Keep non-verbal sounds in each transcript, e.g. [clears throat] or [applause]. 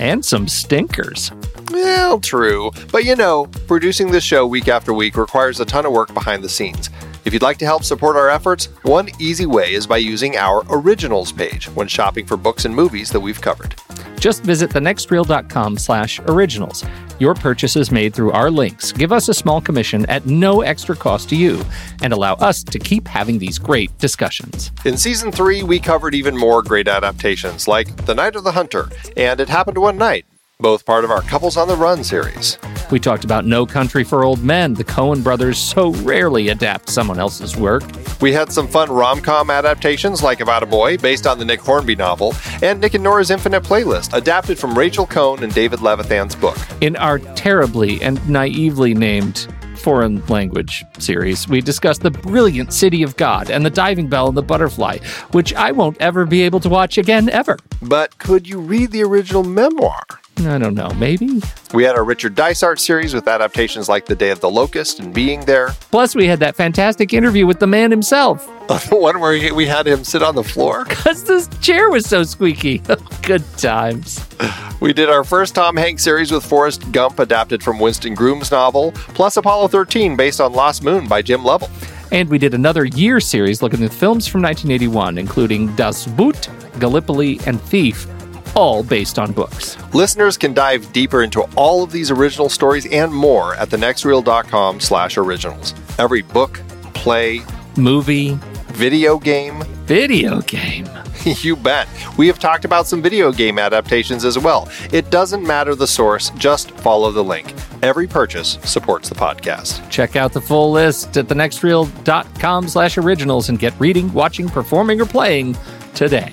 And some stinkers. Well, true. But you know, producing this show week after week requires a ton of work behind the scenes. If you'd like to help support our efforts, one easy way is by using our originals page when shopping for books and movies that we've covered. Just visit thenextreel.com slash originals. Your purchases made through our links give us a small commission at no extra cost to you and allow us to keep having these great discussions. In season three, we covered even more great adaptations like The Night of the Hunter and It Happened One Night, both part of our Couples on the Run series. We talked about No Country for Old Men. The Coen brothers so rarely adapt someone else's work. We had some fun rom com adaptations like About a Boy, based on the Nick Hornby novel, and Nick and Nora's Infinite Playlist, adapted from Rachel Cohn and David Levithan's book. In our terribly and naively named foreign language series, we discussed the brilliant City of God and the Diving Bell and the Butterfly, which I won't ever be able to watch again, ever. But could you read the original memoir? I don't know, maybe? We had our Richard Dysart series with adaptations like The Day of the Locust and Being There. Plus, we had that fantastic interview with the man himself. [laughs] the one where we had him sit on the floor? [laughs] Because this chair was so squeaky. [laughs] Good times. We did our first Tom Hanks series with Forrest Gump, adapted from Winston Groom's novel, plus Apollo 13, based on Lost Moon by Jim Lovell. And we did another year series looking at films from 1981, including Das Boot, Gallipoli, and Thief, all based on books. Listeners can dive deeper into all of these original stories and more at thenextreel.com slash originals. Every book, play, movie, video game, video game. [laughs] you bet. We have talked about some video game adaptations as well. It doesn't matter the source, just follow the link. Every purchase supports the podcast. Check out the full list at thenextreel.com slash originals and get reading, watching, performing, or playing today.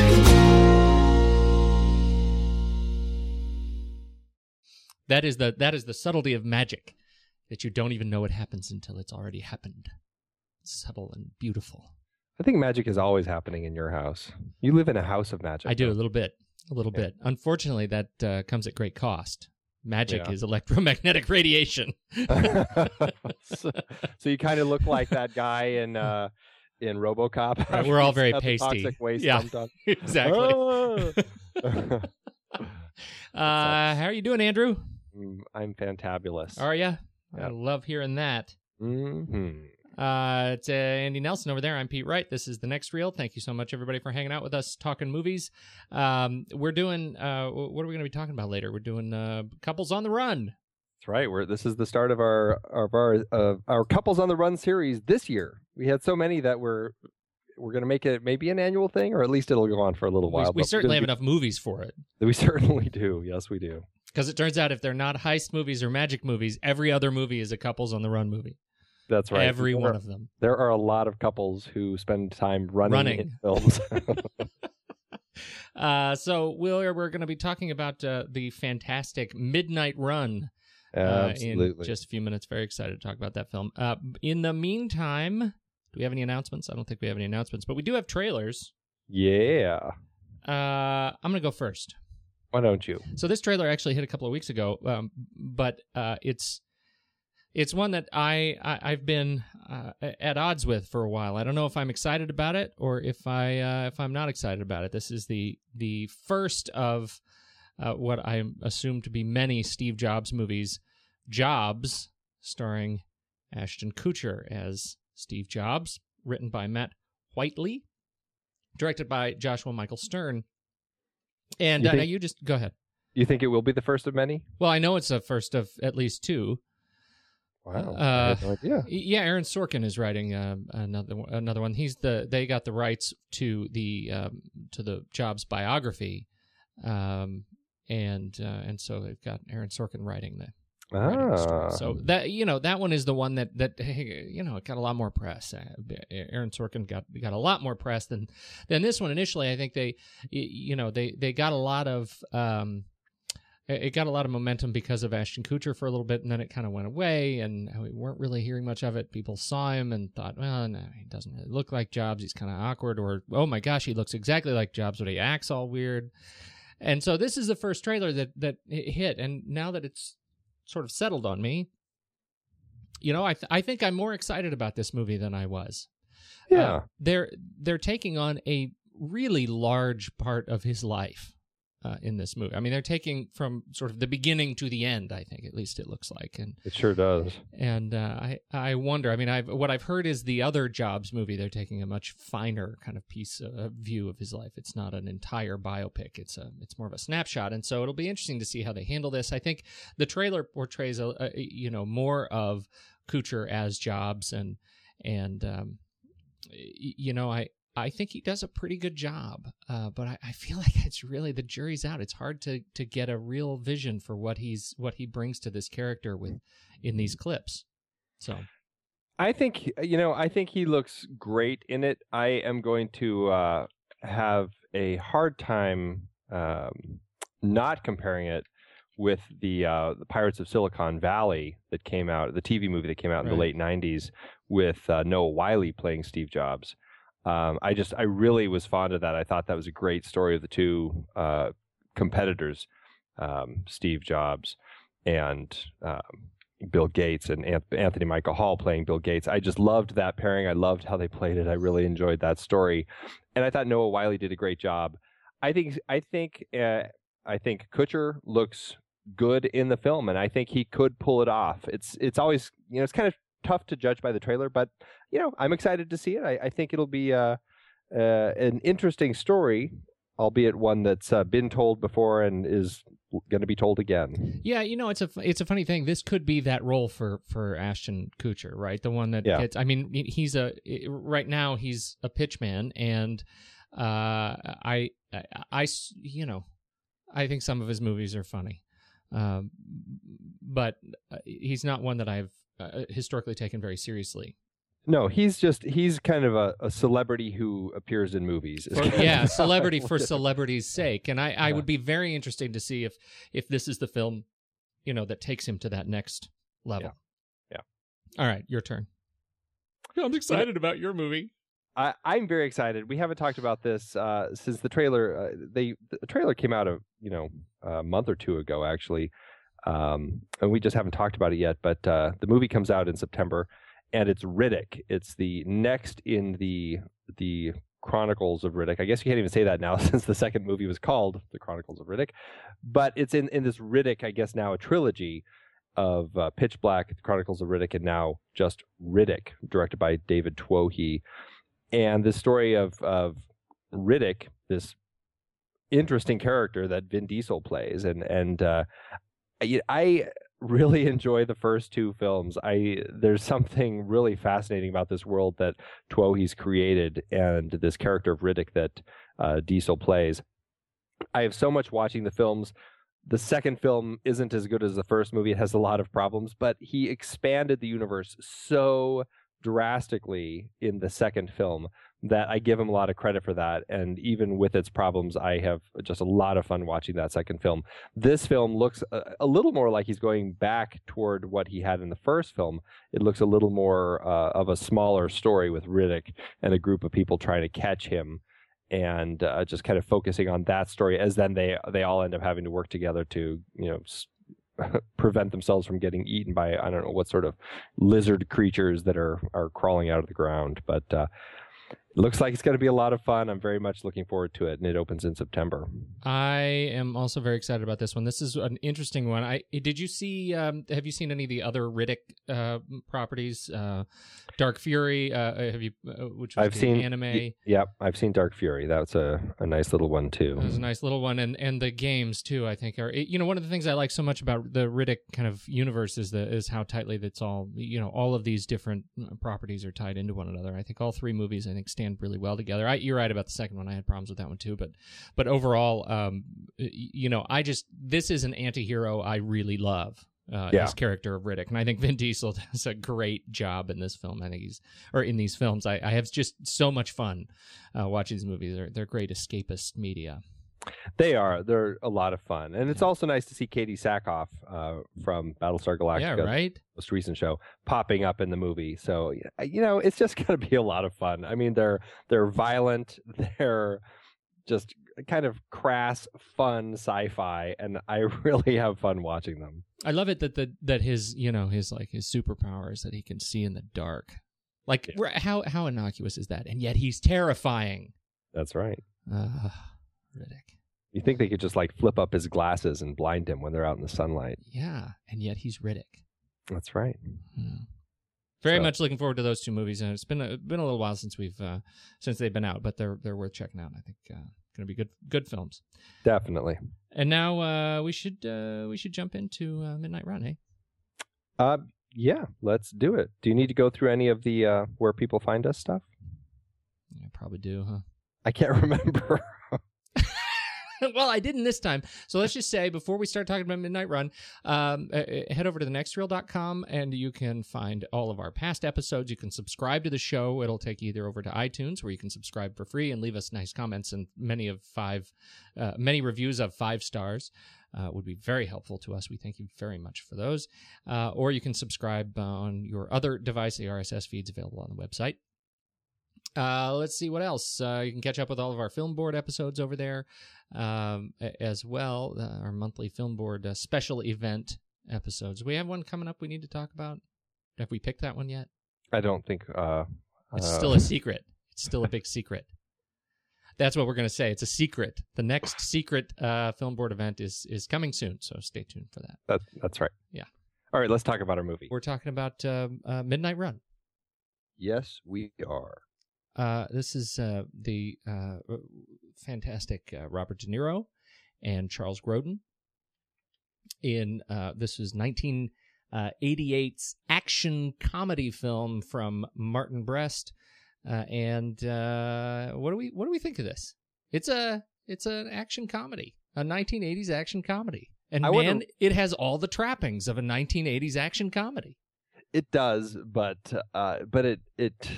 That is the that is the subtlety of magic that you don't even know it happens until it's already happened. It's subtle and beautiful. I think magic is always happening in your house. You live in a house of magic. I do a little bit. a little Yeah. bit. Unfortunately, that uh, comes at great cost. Magic Yeah. is electromagnetic [laughs] radiation. so, [laughs] [laughs] so you kind of look like that guy in uh, in RoboCop. Right, we're all very pasty. Toxic waste Yeah. exactly. Uh, how are you doing, Andrew? Mm, I'm fantabulous. Are you? I love hearing that. hmm Uh, it's uh, Andy Nelson over there. I'm Pete Wright. This is the next reel. Thank you so much, everybody, for hanging out with us, talking movies. Um, we're doing. Uh, what are we going to be talking about later? We're doing uh, couples on the run. That's right. We're this is the start of our of our of our couples on the run series this year. We had so many that we're we're going to make it maybe an annual thing, or at least it'll go on for a little while. we but certainly have we're enough movies for it. We certainly do. Yes, we do. Because it turns out if they're not heist movies or magic movies, every other movie is a couples on the run movie. That's right. Every there one are, of them. there are a lot of couples who spend time running, Running. in films. [laughs] [laughs] Uh, so we're we're going to be talking about uh, the fantastic Midnight Run uh, in just a few minutes. Very excited to talk about that film. Uh, in the meantime, do we have any announcements? I don't think we have any announcements, but we do have trailers. yeah. Uh, I'm going to go first. Why don't you? So this trailer actually hit a couple of weeks ago, um, but uh, it's it's one that I, I I've been uh, at odds with for a while. I don't know if I'm excited about it or if I uh, if I'm not excited about it. This is the the first of uh, what I assume to be many Steve Jobs movies. Jobs, starring Ashton Kutcher as Steve Jobs, written by Matt Whiteley, directed by Joshua Michael Stern. And You uh, think- now you just go ahead. You think it will be the first of many? Well, I know it's a first of at least two. Wow. Uh, no idea. Yeah, Aaron Sorkin is writing uh, another one- another one. He's the they got the rights to the um, to the Jobs biography, um, and uh, and so they've got Aaron Sorkin writing the the. Ah. So that you know that one is the one that that you know it got a lot more press. Uh, Aaron Sorkin got got a lot more press than than this one initially. I think they you know they they got a lot of. Um, it it got a lot of momentum because of Ashton Kutcher for a little bit, and then it kind of went away, and we weren't really hearing much of it. People saw him and thought, well, no, he doesn't really look like Jobs. He's kind of awkward, or oh my gosh, he looks exactly like Jobs, but he acts all weird. And so this is the first trailer that that hit, and now that it's sort of settled on me, you know, I th- I think I'm more excited about this movie than I was. yeah. Uh, they're they're taking on a really large part of his life uh, in this movie. I mean, they're taking from sort of the beginning to the end. I think, at least it looks like, and it sure does. and uh, I I wonder. I mean, I've what I've heard is the other Jobs movie. They're taking a much finer kind of piece uh, view of his life. It's not an entire biopic. It's a it's more of a snapshot. And so it'll be interesting to see how they handle this. I think the trailer portrays a, a you know more of Kutcher as Jobs and and um, you know I. I think he does a pretty good job, uh, but I, I feel [laughs] like it's really the jury's out. It's hard to to get a real vision for what he's what he brings to this character with in these clips. So I think you know. I think he looks great in it. I am going to uh, have a hard time um, not comparing it with the uh, the Pirates of Silicon Valley that came out, the TV movie that came out in the late '90s with uh, Noah Wyle playing Steve Jobs. Um, I just, I really was fond of that. I thought that was a great story of the two uh, competitors, um, Steve Jobs and um, Bill Gates and Anthony Michael Hall playing Bill Gates. I just loved that pairing. I loved how they played it. I really enjoyed that story, and I thought Noah Wyle did a great job. I think I think uh, I think Kutcher looks good in the film, and I think he could pull it off. It's it's always you know it's kind of tough to judge by the trailer, but you know I'm excited to see it. I, I think it'll be uh, uh, an interesting story, albeit one that's uh, been told before and is going to be told again. yeah, you know, it's a it's a funny thing. This could be that role for for Ashton Kutcher, right? The one that Yeah. gets. I mean, he's a right now he's a pitchman, and uh, I you know, I think some of his movies are funny, um, but uh, he's not one that I've uh, historically taken very seriously. No, he's just he's kind of a, a celebrity who appears in movies. For- yeah, [laughs] celebrity for look celebrity's sake, and I, I Yeah. would be very interested to see if if this is the film, you know, that takes him to that next level. Yeah. All right, your turn. [laughs] I'm excited about your movie. I, I'm very excited. We haven't talked about this uh, since the trailer. Uh, they the trailer came out a you know a month or two ago actually, um, and we just haven't talked about it yet. But uh, the movie comes out in September, and it's Riddick. It's the next in the the Chronicles of Riddick. I guess you can't even say that now [laughs] since the second movie was called The Chronicles of Riddick, but it's in in this Riddick. I guess now a trilogy of uh, Pitch Black, The Chronicles of Riddick, and now just Riddick, directed by David Twohy and the story of of Riddick, this interesting character that Vin Diesel plays, and and uh, I, I really [laughs] enjoy the first two films. I there's something really fascinating about this world that Twohy's created, and this character of Riddick that uh, Diesel plays. I have so much watching the films. The second film isn't as good as the first movie. It has a lot of problems, but he expanded the universe so drastically in the second film that I give him a lot of credit for that. And even with its problems, I have just a lot of fun watching that second film. This film looks a, a little more like he's going back toward what he had in the first film. It looks a little more uh, of a smaller story with Riddick and a group of people trying to catch him. And uh, just kind of focusing on that story, as then they they all end up having to work together to you know [laughs] prevent themselves from getting eaten by I don't know what sort of lizard creatures that are are crawling out of the ground. But uh, looks like it's going to be a lot of fun. I'm very much looking forward to it, and it opens in September. I am also very excited about this one. This is an interesting one. I did you see? Um, have you seen any of the other Riddick uh, properties? Uh, Dark Fury. Uh, have you? Uh, which was I've seen anime. Y- yep, I've seen Dark Fury. That's a, a nice little one too. It was a nice little one, and and the games too. I think are you know one of the things I like so much about the Riddick kind of universe is the is how tightly that's all you know all of these different uh, properties are tied into one another. I think all three movies I think stand really well together. I, you're right about the second one. I had problems with that one too, but but overall, um, you know, I just this is an anti-hero I really love. Uh, Yeah. His character of Riddick, and I think Vin Diesel [laughs] does a great job in this film. I think he's or in these films. I, I have just so much fun uh, watching these movies. They're they're great escapist media. They are. They're a lot of fun, and it's also nice to see Katee Sackhoff uh, from Battlestar Galactica, yeah, right. most recent show, popping up in the movie. So you know, it's just [laughs] going to be a lot of fun. I mean, they're they're violent. [laughs] They're just kind of crass, fun sci-fi, and I [laughs] really have fun watching them. I love it that the that his you know his like his superpowers that he can see in the dark. Like Yeah. how how innocuous is that? And yet he's terrifying. That's right. Uh, Riddick. You think they could just like flip up his glasses and blind him when they're out in the sunlight? Yeah, and yet he's Riddick. That's right. Hmm. Very So- much looking forward to those two movies, and it's been a, been a little while since we've uh, since they've been out, but they're they're worth checking out. I think uh, going to be good good films. Definitely. And now uh, we should uh, we should jump into uh, Midnight Run, eh? Uh, yeah, let's do it. Do you need to go through any of the uh, where people find us stuff? I probably do, huh? I can't [laughs] remember. [laughs] well, I didn't this time. So let's just say before we start talking about Midnight Run, um, uh, uh, head over to thenextreel.com and you can find all of our past episodes. You can subscribe to the show. It'll take you either over to iTunes where you can subscribe for free and leave us nice comments and many of five, uh, many reviews of five stars. Uh, would be very helpful to us. We thank you very much for those. Uh, or you can subscribe on your other device. The RSS feed's available on the website. Uh, let's see what else. Uh, you can catch up with all of our film board episodes over there um, as well. Uh, our monthly film board uh, special event episodes. We have one coming up. We need to talk about. Have we picked that one yet? I don't think. Uh, It's uh, still a secret. It's still a big secret. That's what we're going to say. It's a secret. The next secret uh, film board event is is coming soon, so stay tuned for that. That, that's right. Yeah. All right, let's talk about our movie. We're talking about um uh, Midnight Run. yes, we are. Uh, this is uh, the uh, fantastic uh, Robert De Niro and Charles Grodin. In uh, this was 1988's action comedy film from Martin Brest, uh, and uh, what do we what do we think of this? It's a it's an action comedy, a 1980s action comedy, and I man, wonder- it has all the trappings of a 1980s action comedy. It does, but uh, but it it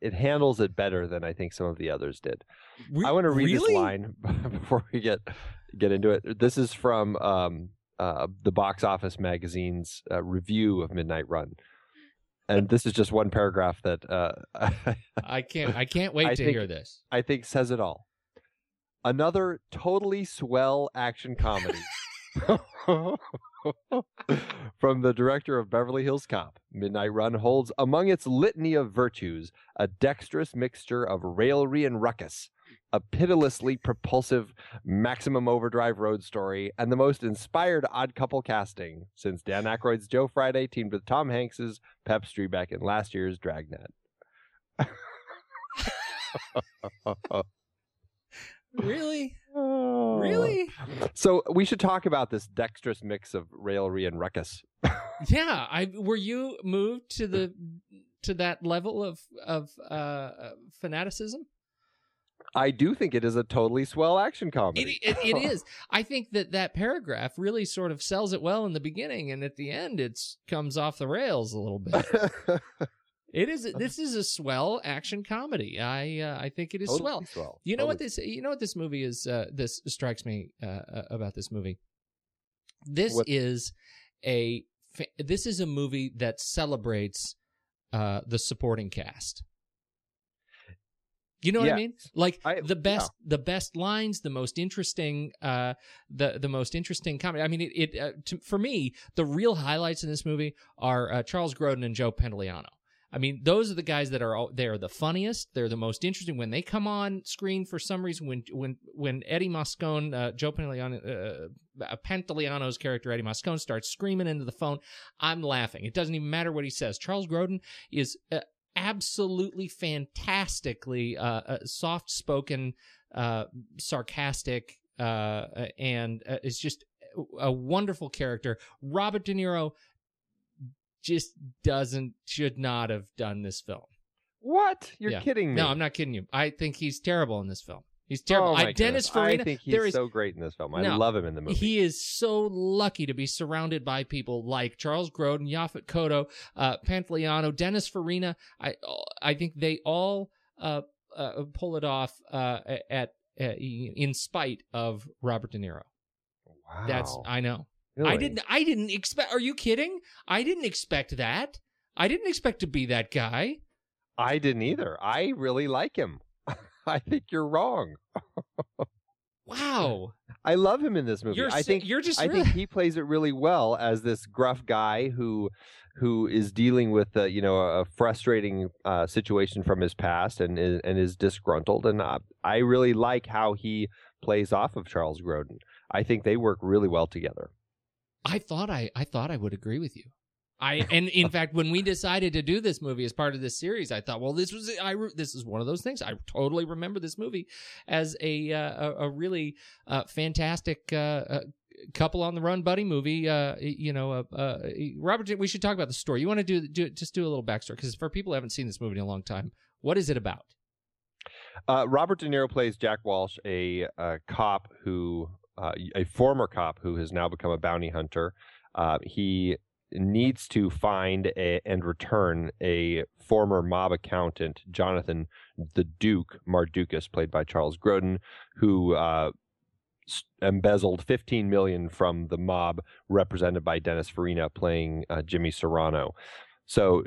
it handles it better than I think some of the others did. I want to read this line [laughs] before we get get into it. This is from um, uh, the Box Office Magazine's uh, review of Midnight Run. and this is just one paragraph that uh, [laughs] I can't. I can't wait I to think- hear this. I think says it all. Another totally swell action comedy. [laughs] [laughs] From the director of Beverly Hills Cop, Midnight Run holds among its litany of virtues a dexterous mixture of raillery and ruckus, a pitilessly propulsive maximum overdrive road story, and the most inspired odd couple casting since Dan Aykroyd's Joe Friday teamed with Tom Hanks's Pep Streebek in last year's Dragnet. [laughs] Really? Oh. Really? So we should talk about this dexterous mix of raillery and ruckus. [laughs] Yeah. I were you moved to the to that level of of uh, fanaticism? I do think it is a totally swell action It, comedy. it, it is. I think that that paragraph really sort of sells it well in the beginning, and at the end, it comes off the rails a little bit. [laughs] It is. This is a swell action comedy. I uh, I think it is Totally swell. swell. You know what this? You know what this movie is? Uh, this strikes me uh, uh, about this movie. This What- is a. This is a movie that celebrates uh, the supporting cast. You know what I mean? Like I- the best, the best lines, the most interesting, uh, the the most interesting comedy. I mean, it, it uh, to, for me, the real highlights in this movie are uh, Charles Grodin and Joe Pantoliano. I mean, those are the guys that are they are the funniest. They're the most interesting when they come on screen for some reason. When when when Eddie Moscone, uh, Joe Pantoliano, uh, Pantoliano's character Eddie Moscone starts screaming into the phone, I'm laughing. It doesn't even matter what he says. Charles Grodin is uh, absolutely fantastically uh, uh, soft spoken, uh, sarcastic, uh, and uh, is just a wonderful character. Robert De Niro just doesn't should not have done this film. What? You're Yeah. kidding me? No, I'm not kidding you. I think he's terrible in this film. He's terrible. Oh my I, Dennis. Farina. I think he's there is so great in this film. I No. love him in the movie. he is so lucky to be surrounded by people like Charles Grodin, Yaphet Kotto, uh, Pantoliano, Dennis Farina. I I think they all uh, uh, pull it off uh, at, at in spite of Robert De Niro. wow. That's I know. I didn't. I didn't expect. Are you kidding? I didn't expect that. I didn't expect to be that guy. I didn't either. I really like him. [laughs] I think you're wrong. [laughs] Wow. I love him in this movie. You're I think you're just I really, think he plays it really well as this gruff guy who who is dealing with uh, you know a frustrating uh, situation from his past and is, and is disgruntled and uh, I really like how he plays off of Charles Grodin. I think they work really well together. I thought I I thought I would agree with you. I [laughs] and in fact when we decided to do this movie as part of this series, I thought, well, this was I this is one of those things. I totally remember this movie as a uh, a, a really uh, fantastic uh, uh, couple on the run buddy movie. Uh, you know, uh, uh, Robert, we should talk about the story. You want to do do just do a little backstory because for people who haven't seen this movie in a long time, what is it about? Uh, Robert De Niro plays Jack Walsh, a, uh cop who, uh, a former cop who has now become a bounty hunter. Uh, he needs to find a, and return a former mob accountant, Jonathan the Duke Mardukas, played by Charles Grodin, who uh, embezzled 15 million from the mob, represented by Dennis Farina, playing uh, Jimmy Serrano. So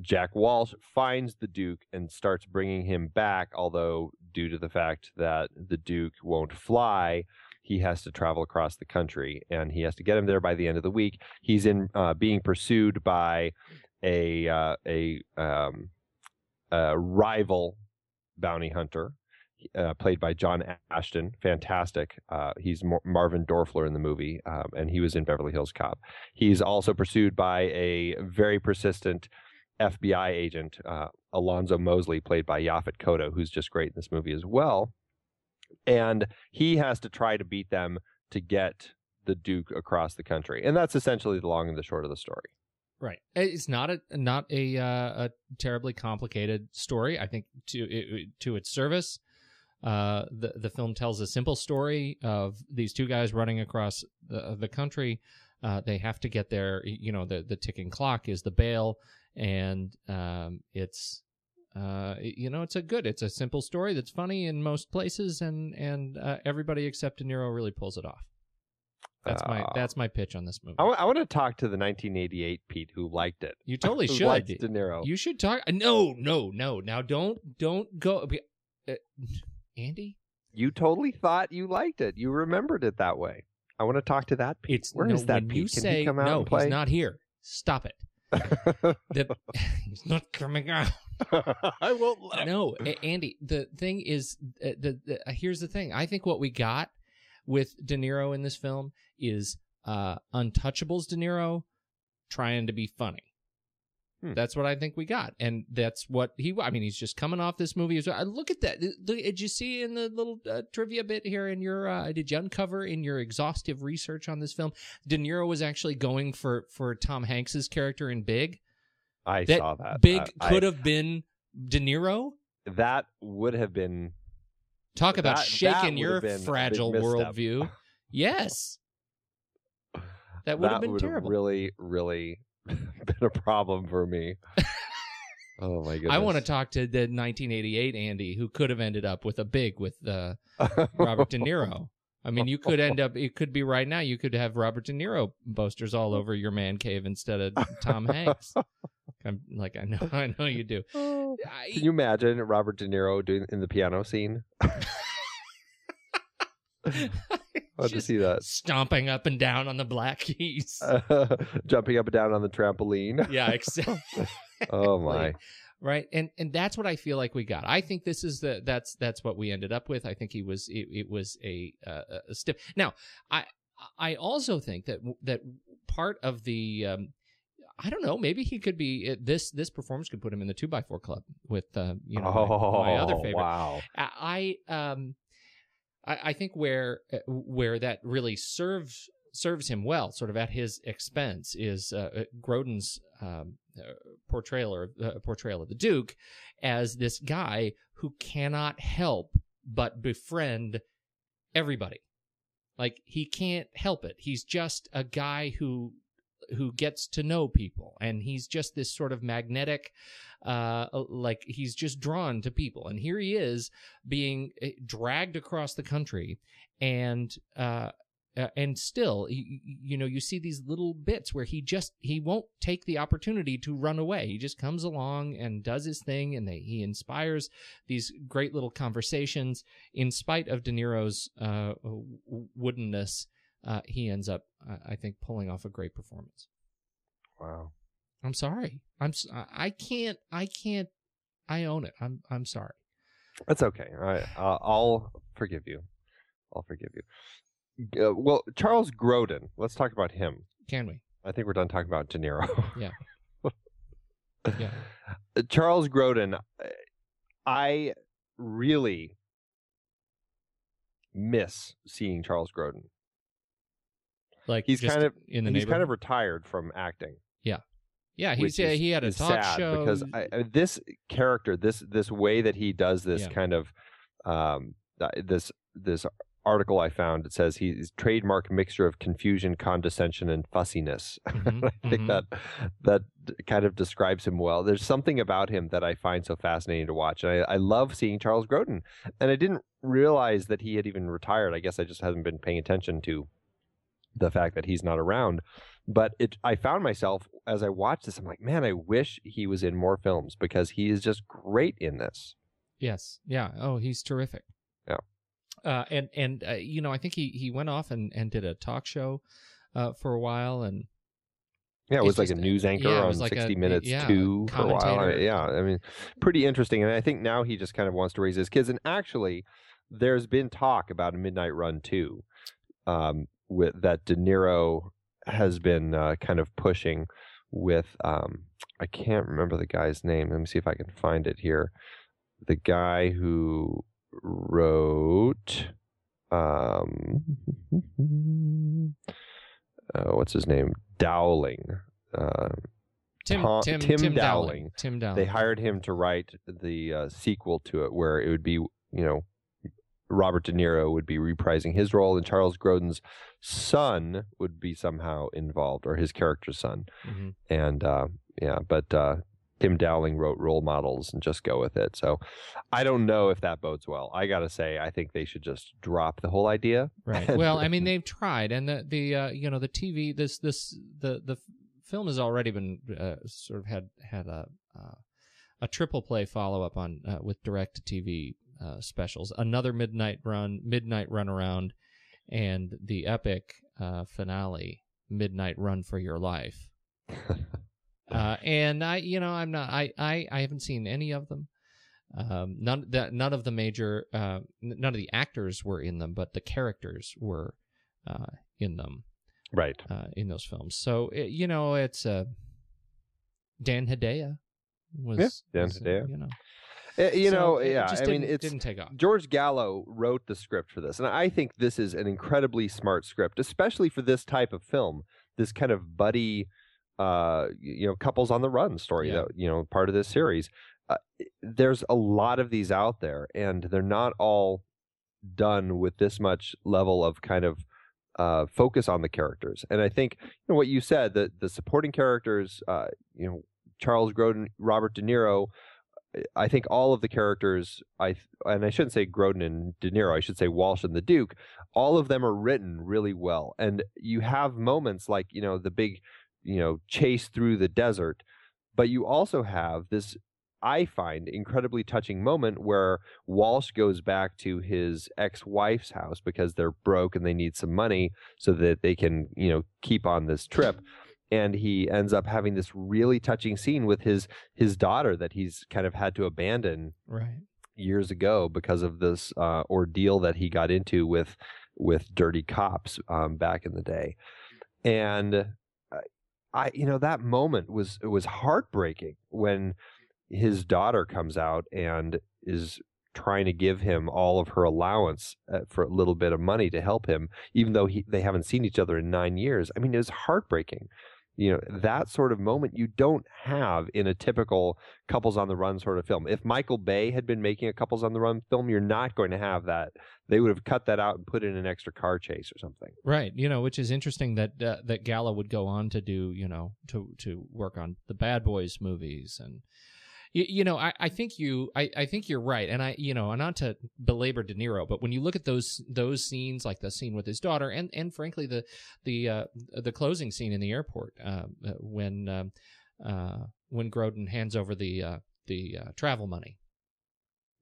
Jack Walsh finds the Duke and starts bringing him back, although, due to the fact that the Duke won't fly, he has to travel across the country and he has to get him there by the end of the week. He's in uh, being pursued by a uh, a, um, a rival bounty hunter. Uh, played by John Ashton, fantastic. Uh, he's Mar- Marvin Dorfler in the movie, um, and he was in Beverly Hills Cop. He's also pursued by a very persistent FBI agent, uh, Alonzo Mosley, played by Yaphet Kotto, who's just great in this movie as well. And he has to try to beat them to get the Duke across the country, and that's essentially the long and the short of the story. Right. It's not a not a uh, a terribly complicated story. I think to it, to its service, uh, the the film tells a simple story of these two guys running across the the country. Uh, they have to get there. You know, the the ticking clock is the bail, and um, it's uh, you know it's a good. It's a simple story that's funny in most places, and and uh, everybody except De Niro really pulls it off. That's my Uh, that's my pitch on this movie. I, want to talk to the 1988 Pete who liked it. you totally [laughs] who should. likes De Niro. You should talk. No, no, no. Now don't don't go. Uh, [laughs] Andy, You totally thought you liked it. You remembered it that way. I want to talk to that Pete. it's Where no, is that Pete? you Can say he come out no. and play? He's not here. Stop it. [laughs] The, [laughs] he's not coming out. [laughs] I won't let no, Andy. The thing is, uh, the, the uh, here's the thing. I think what we got with De Niro in this film is uh, Untouchables De Niro trying to be funny. Hmm. That's what I think we got, and that's what he. I mean, he's just coming off this movie. as well. Uh, Look at that! Did you see in the little uh, trivia bit here in your? Uh, did you uncover in your exhaustive research on this film? De Niro was actually going for for Tom Hanks's character in Big. I That saw that. Big I- could I- have been De Niro. That would have been. Talk about That- shaking that your would have been a fragile worldview. Yes, [laughs] that would have been would terrible. really, really [laughs] been a problem for me. [laughs] oh my goodness! I want to talk to the 1988 Andy, who could have ended up with a big with uh, Robert De Niro. I mean, you could end up. It could be right now. You could have Robert De Niro posters all over your man cave instead of Tom Hanks. [laughs] I'm like, I know, I know you do. I, Can you imagine Robert De Niro doing in the piano scene? [laughs] I'd to Just see that. stomping up and down on the black keys. [laughs] Jumping up and down on the trampoline. [laughs] yeah, exactly. Oh my! right and and that's what i feel like we got i think this is the that's that's what we ended up with i think he was it, it was a uh, a stiff now i i also think that that part of the um I don't know. Maybe he could be this. This performance could put him in the two by four club with uh, you know my- oh, my, other favorite. Wow! I I, um I, I think where uh, where that really serves serves him well, sort of at his expense, is uh, uh, Grodin's um, uh, portrayal or uh, portrayal of the Duke as this guy who cannot help but befriend everybody. Like he can't help it. He's just a guy who who gets to know people. And he's just this sort of magnetic uh like he's just drawn to people. And here he is being eh, dragged across the country and uh uh, and still you, you know you see these little bits where he just he won't take the opportunity to run away. He just comes along and does his thing and they, he inspires these great little conversations in spite of de niro's uh woodenness uh, he ends up, uh, I think, pulling off a great performance. Wow! I'm sorry. I'm. I can't. I can't. I own it. I'm. I'm sorry. That's okay. I, uh, I'll forgive you. I'll forgive you. Uh, well, Charles Grodin. Let's talk about him. Can we? I think we're done talking about De Niro. [laughs] Yeah. Yeah. Uh, Charles Grodin, uh, I really miss seeing Charles Grodin. Like He's kind of in the he's kind of retired from acting. Yeah. which He's. Yeah. He had a talk sad show. because I, I- this character, this this way that he does this Yeah. kind of um, this this article I found it says he's trademark mixture of confusion, condescension, and fussiness. [laughs] Mhm, I think mhm. that that kind of describes him well. There's something about him that I find so fascinating to watch, and I, I love seeing Charles Grodin. And I didn't realize that he had even retired. I guess I just haven't been paying attention to the fact that he's not around. But it, I found myself as I watched this. I'm like, man, I wish he was in more films because he is just great in this. Yes. Yeah. Oh, he's terrific. Yeah. Uh, and and uh, you know, I think he he went off and and did a talk show uh, for a while, and Yeah, it was like just- a news anchor yeah, on like a- 60 Minutes yeah, too for a while. I yeah, I mean, pretty interesting. And I think now he just kind of wants to raise his kids. And actually, there's been talk about a Midnight Run too, um, with that De Niro has been uh, kind of pushing with. Um, I can't remember the guy's name. Let me see if I can find it here. The guy who wrote. Um, [laughs] uh, what's his name? Dowling. Uh, Tim Tom- Tim Tim Tim, Dowling. Dowling. Tim Dowling. they hired him to write the uh, sequel to it, where it would be, you know, Robert De Niro would be reprising his role, and Charles Grodin's son would be somehow involved, or his character's son. Mhm. And uh, yeah, but uh, Tim Dowling wrote role models and just go with it. So I don't know if that bodes well. I got to say, I think they should just drop the whole idea. Right. [laughs] well, I mean, they've tried, and the the uh, you know the TV this this the the film has already been uh, sort of had had a uh, a triple play follow up on uh, with direct to TV uh, specials, another midnight run, midnight run around, and the epic uh, finale, midnight run for your life. [laughs] Uh, and I, you know, I'm not. I, I, I haven't seen any of them. Um, none that none of the major, uh, none of the actors were in them, but the characters were uh, in them. Right. Uh, in those films, so it, you know, it's uh, Dan Hedaya was Yeah, Dan was, Hedaya. you know, Uh, you So know, it yeah. I mean, didn't- didn't take off. George Gallo wrote the script for this, and I think this is an incredibly smart script, especially for this type of film. This kind of buddy, uh, you know, couples on the run story. Yeah. That you know, part of this series. Uh, there's a lot of these out there, and they're not all done with this much level of kind of uh, focus on the characters. And I think you know what you said that the supporting characters, uh, you know, Charles Grodin, Robert De Niro. I think all of the characters, I and I shouldn't say Grodin and De Niro, I should say Walsh and the Duke. All of them are written really well, and you have moments like you know the big, you know, chase through the desert, but you also have this. I find incredibly touching moment where Walsh goes back to his ex-wife's house because they're broke and they need some money so that they can, you know, keep on this trip and he ends up having this really touching scene with his his daughter that he's kind of had to abandon right. years ago because of this uh, ordeal that he got into with with dirty cops um, back in the day, and uh, I you know that moment was it was heartbreaking when his daughter comes out and is trying to give him all of her allowance uh, for a little bit of money to help him even though he, they haven't seen each other in 9 years. I mean it was heartbreaking you know that sort of moment you don't have in a typical couples on the run sort of film. If michael bay had been making a couples on the run film you're not going to have that. They would have cut that out and put in an extra car chase or something. Right, you know, which is interesting that uh, that Gallo would go on to do, you know, to to work on the Bad Boys movies, and you, you know, I, I think you, I, I think you're right, and I, you know, and not to belabor De Niro, but when you look at those those scenes, like the scene with his daughter, and and frankly the the uh, the closing scene in the airport uh, uh, when um, uh, when Grodin hands over the uh, the uh, travel money.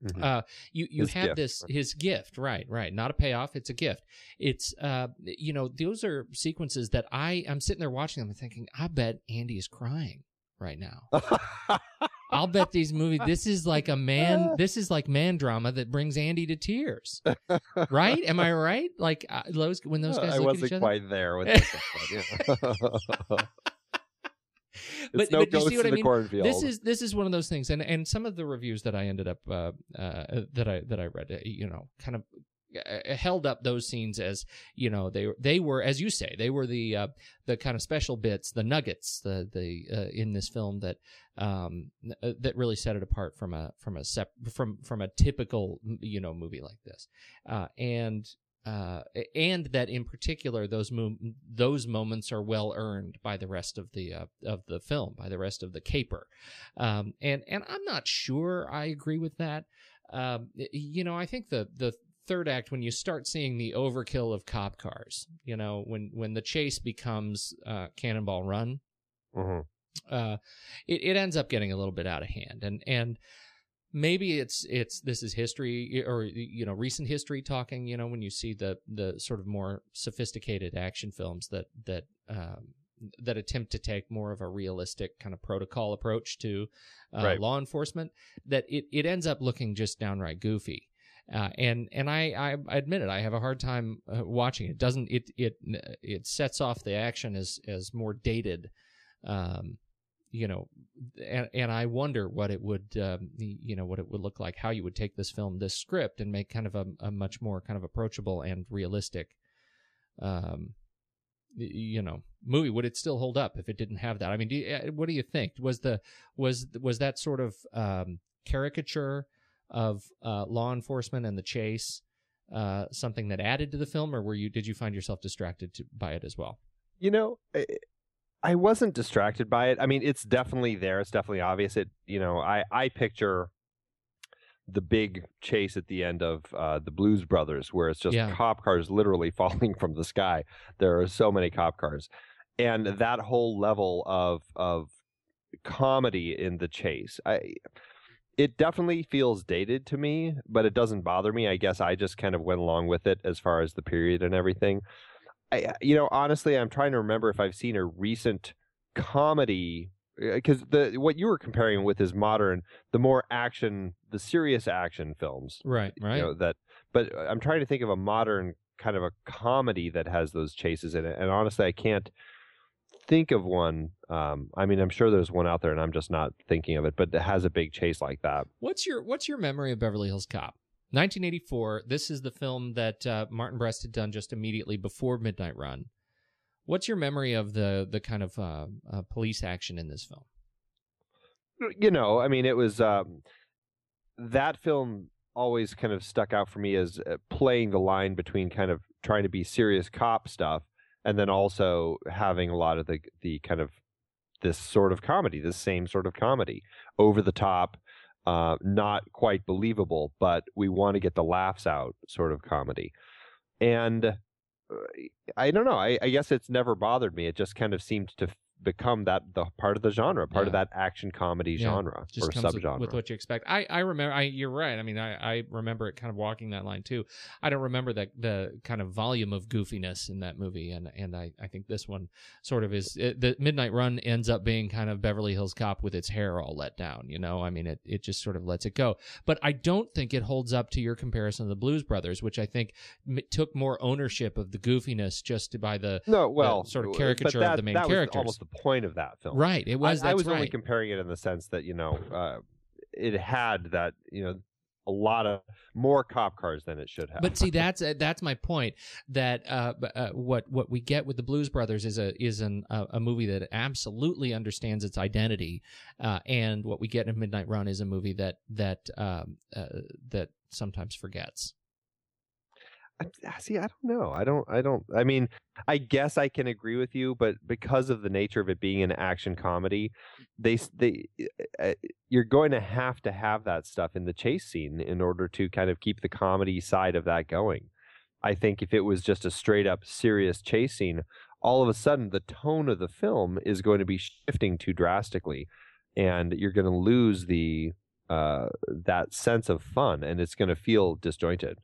Mhm. Uh, you you His have gift, this his gift, right? Right. Not a payoff. It's a gift. It's uh, you know, those are sequences that I I'm sitting there watching them and thinking, I bet Andy is crying right now. I'll bet these movies. This is like a man. [laughs] This is like man drama that brings Andy to tears. Right? Am I right? Like uh, those when those guys I look wasn't at each other. quite there with [laughs] this one, yeah. [laughs] But- no but you see what I mean? This is this is one of those things, and and some of the reviews that I ended up uh, uh, that I that I read, uh, you know, kind of uh, held up those scenes as you know they they were as you say they were the uh, the kind of special bits, the nuggets, the the uh, in this film that um uh, that really set it apart from a from a sep- from from a typical you know movie like this, uh, and uh, and that in particular those mo- those moments are well earned by the rest of the uh, of the film by the rest of the caper. Um, and and I'm not sure I agree with that. Um, you know I think the the third act when you start seeing the overkill of cop cars you know when when the chase becomes uh, Cannonball Run Mhm. uh, it, it ends up getting a little bit out of hand and and maybe it's it's this is history or you know recent history talking you know when you see the the sort of more sophisticated action films that that um, that attempt to take more of a realistic kind of protocol approach to uh, Right. law enforcement that it, it ends up looking just downright goofy uh, and and I, I admit it I have a hard time uh, watching it doesn't it it it sets off the action as as more dated um, you know, and, and I wonder what it would, um, you know, what it would look like, how you would take this film, this script, and make kind of a, a much more kind of approachable and realistic, um, you know, movie. Would it still hold up if it didn't have that? I mean, do you, uh, what do you think? Was the was was that sort of um, caricature of uh, law enforcement and the chase uh, something that added to the film, or were you did you find yourself distracted to, by it as well? You know, I, I wasn't distracted by it. I mean, it's definitely there. It's definitely obvious. It, you know, I I picture the big chase at the end of uh, the Blues Brothers, where it's just Yeah. cop cars literally [laughs] falling from the sky. There are so many cop cars, and that whole level of of comedy in the chase, I it definitely feels dated to me, but it doesn't bother me. I guess I just kind of went along with it as far as the period and everything. I, you know, honestly, I'm trying to remember if I've seen a recent comedy uh, because the what you were comparing with is modern, the more action, the serious action films, Right, you right. know, that. But uh, I'm trying to think of a modern kind of a comedy that has those chases in it, and honestly, I can't think of one. Um, I mean, I'm sure there's one out there, and I'm just not thinking of it. But it has a big chase like that. What's your What's your memory of Beverly Hills Cop? 1984. This is the film that uh, Martin Brest had done just immediately before Midnight Run. What's your memory of the the kind of uh, uh, police action in this film? you know, I mean, it was um, that film always kind of stuck out for me as uh, playing the line between kind of trying to be serious cop stuff and then also having a lot of the the kind of this sort of comedy, this same sort of comedy, over the top, uh, not quite believable, but we want to get the laughs out, sort of comedy, and. uh, I don't know. I, I guess it's never bothered me. It just kind of seemed to become that the part of the genre, part of that action comedy Yeah, genre Just or with, subgenre. with what you expect. I I remember. I you're right. I mean, I I remember it kind of walking that line too. I don't remember the the kind of volume of goofiness in that movie, and and I I think this one sort of is it, the Midnight Run ends up being kind of Beverly Hills Cop with its hair all let down. You know, I mean, it it just sort of lets it go. But I don't think it holds up to your comparison of the Blues Brothers, which I think m- took more ownership of the goofiness just by the no, well, sort of caricature of the main that characters. Was almost the point of that film. right. It was. I, I was only comparing it in the sense that you know uh, it had that you know a lot of more cop cars than it should have. But see, [laughs] that's uh, that's my point. That uh, uh, what what we get with the Blues Brothers is a is an, a, a movie that absolutely understands its identity, uh, and what we get in Midnight Run is a movie that that um, uh, that sometimes forgets. I- see, I don't know. I don't. I don't. I mean, I guess I can agree with you, but because of the nature of it being an action comedy, they they uh, you're going to have to have that stuff in the chase scene in order to kind of keep the comedy side of that going. I think if it was just a straight up serious chase scene, all of a sudden the tone of the film is going to be shifting too drastically, and you're going to lose the uh, that sense of fun, and it's going to feel disjointed.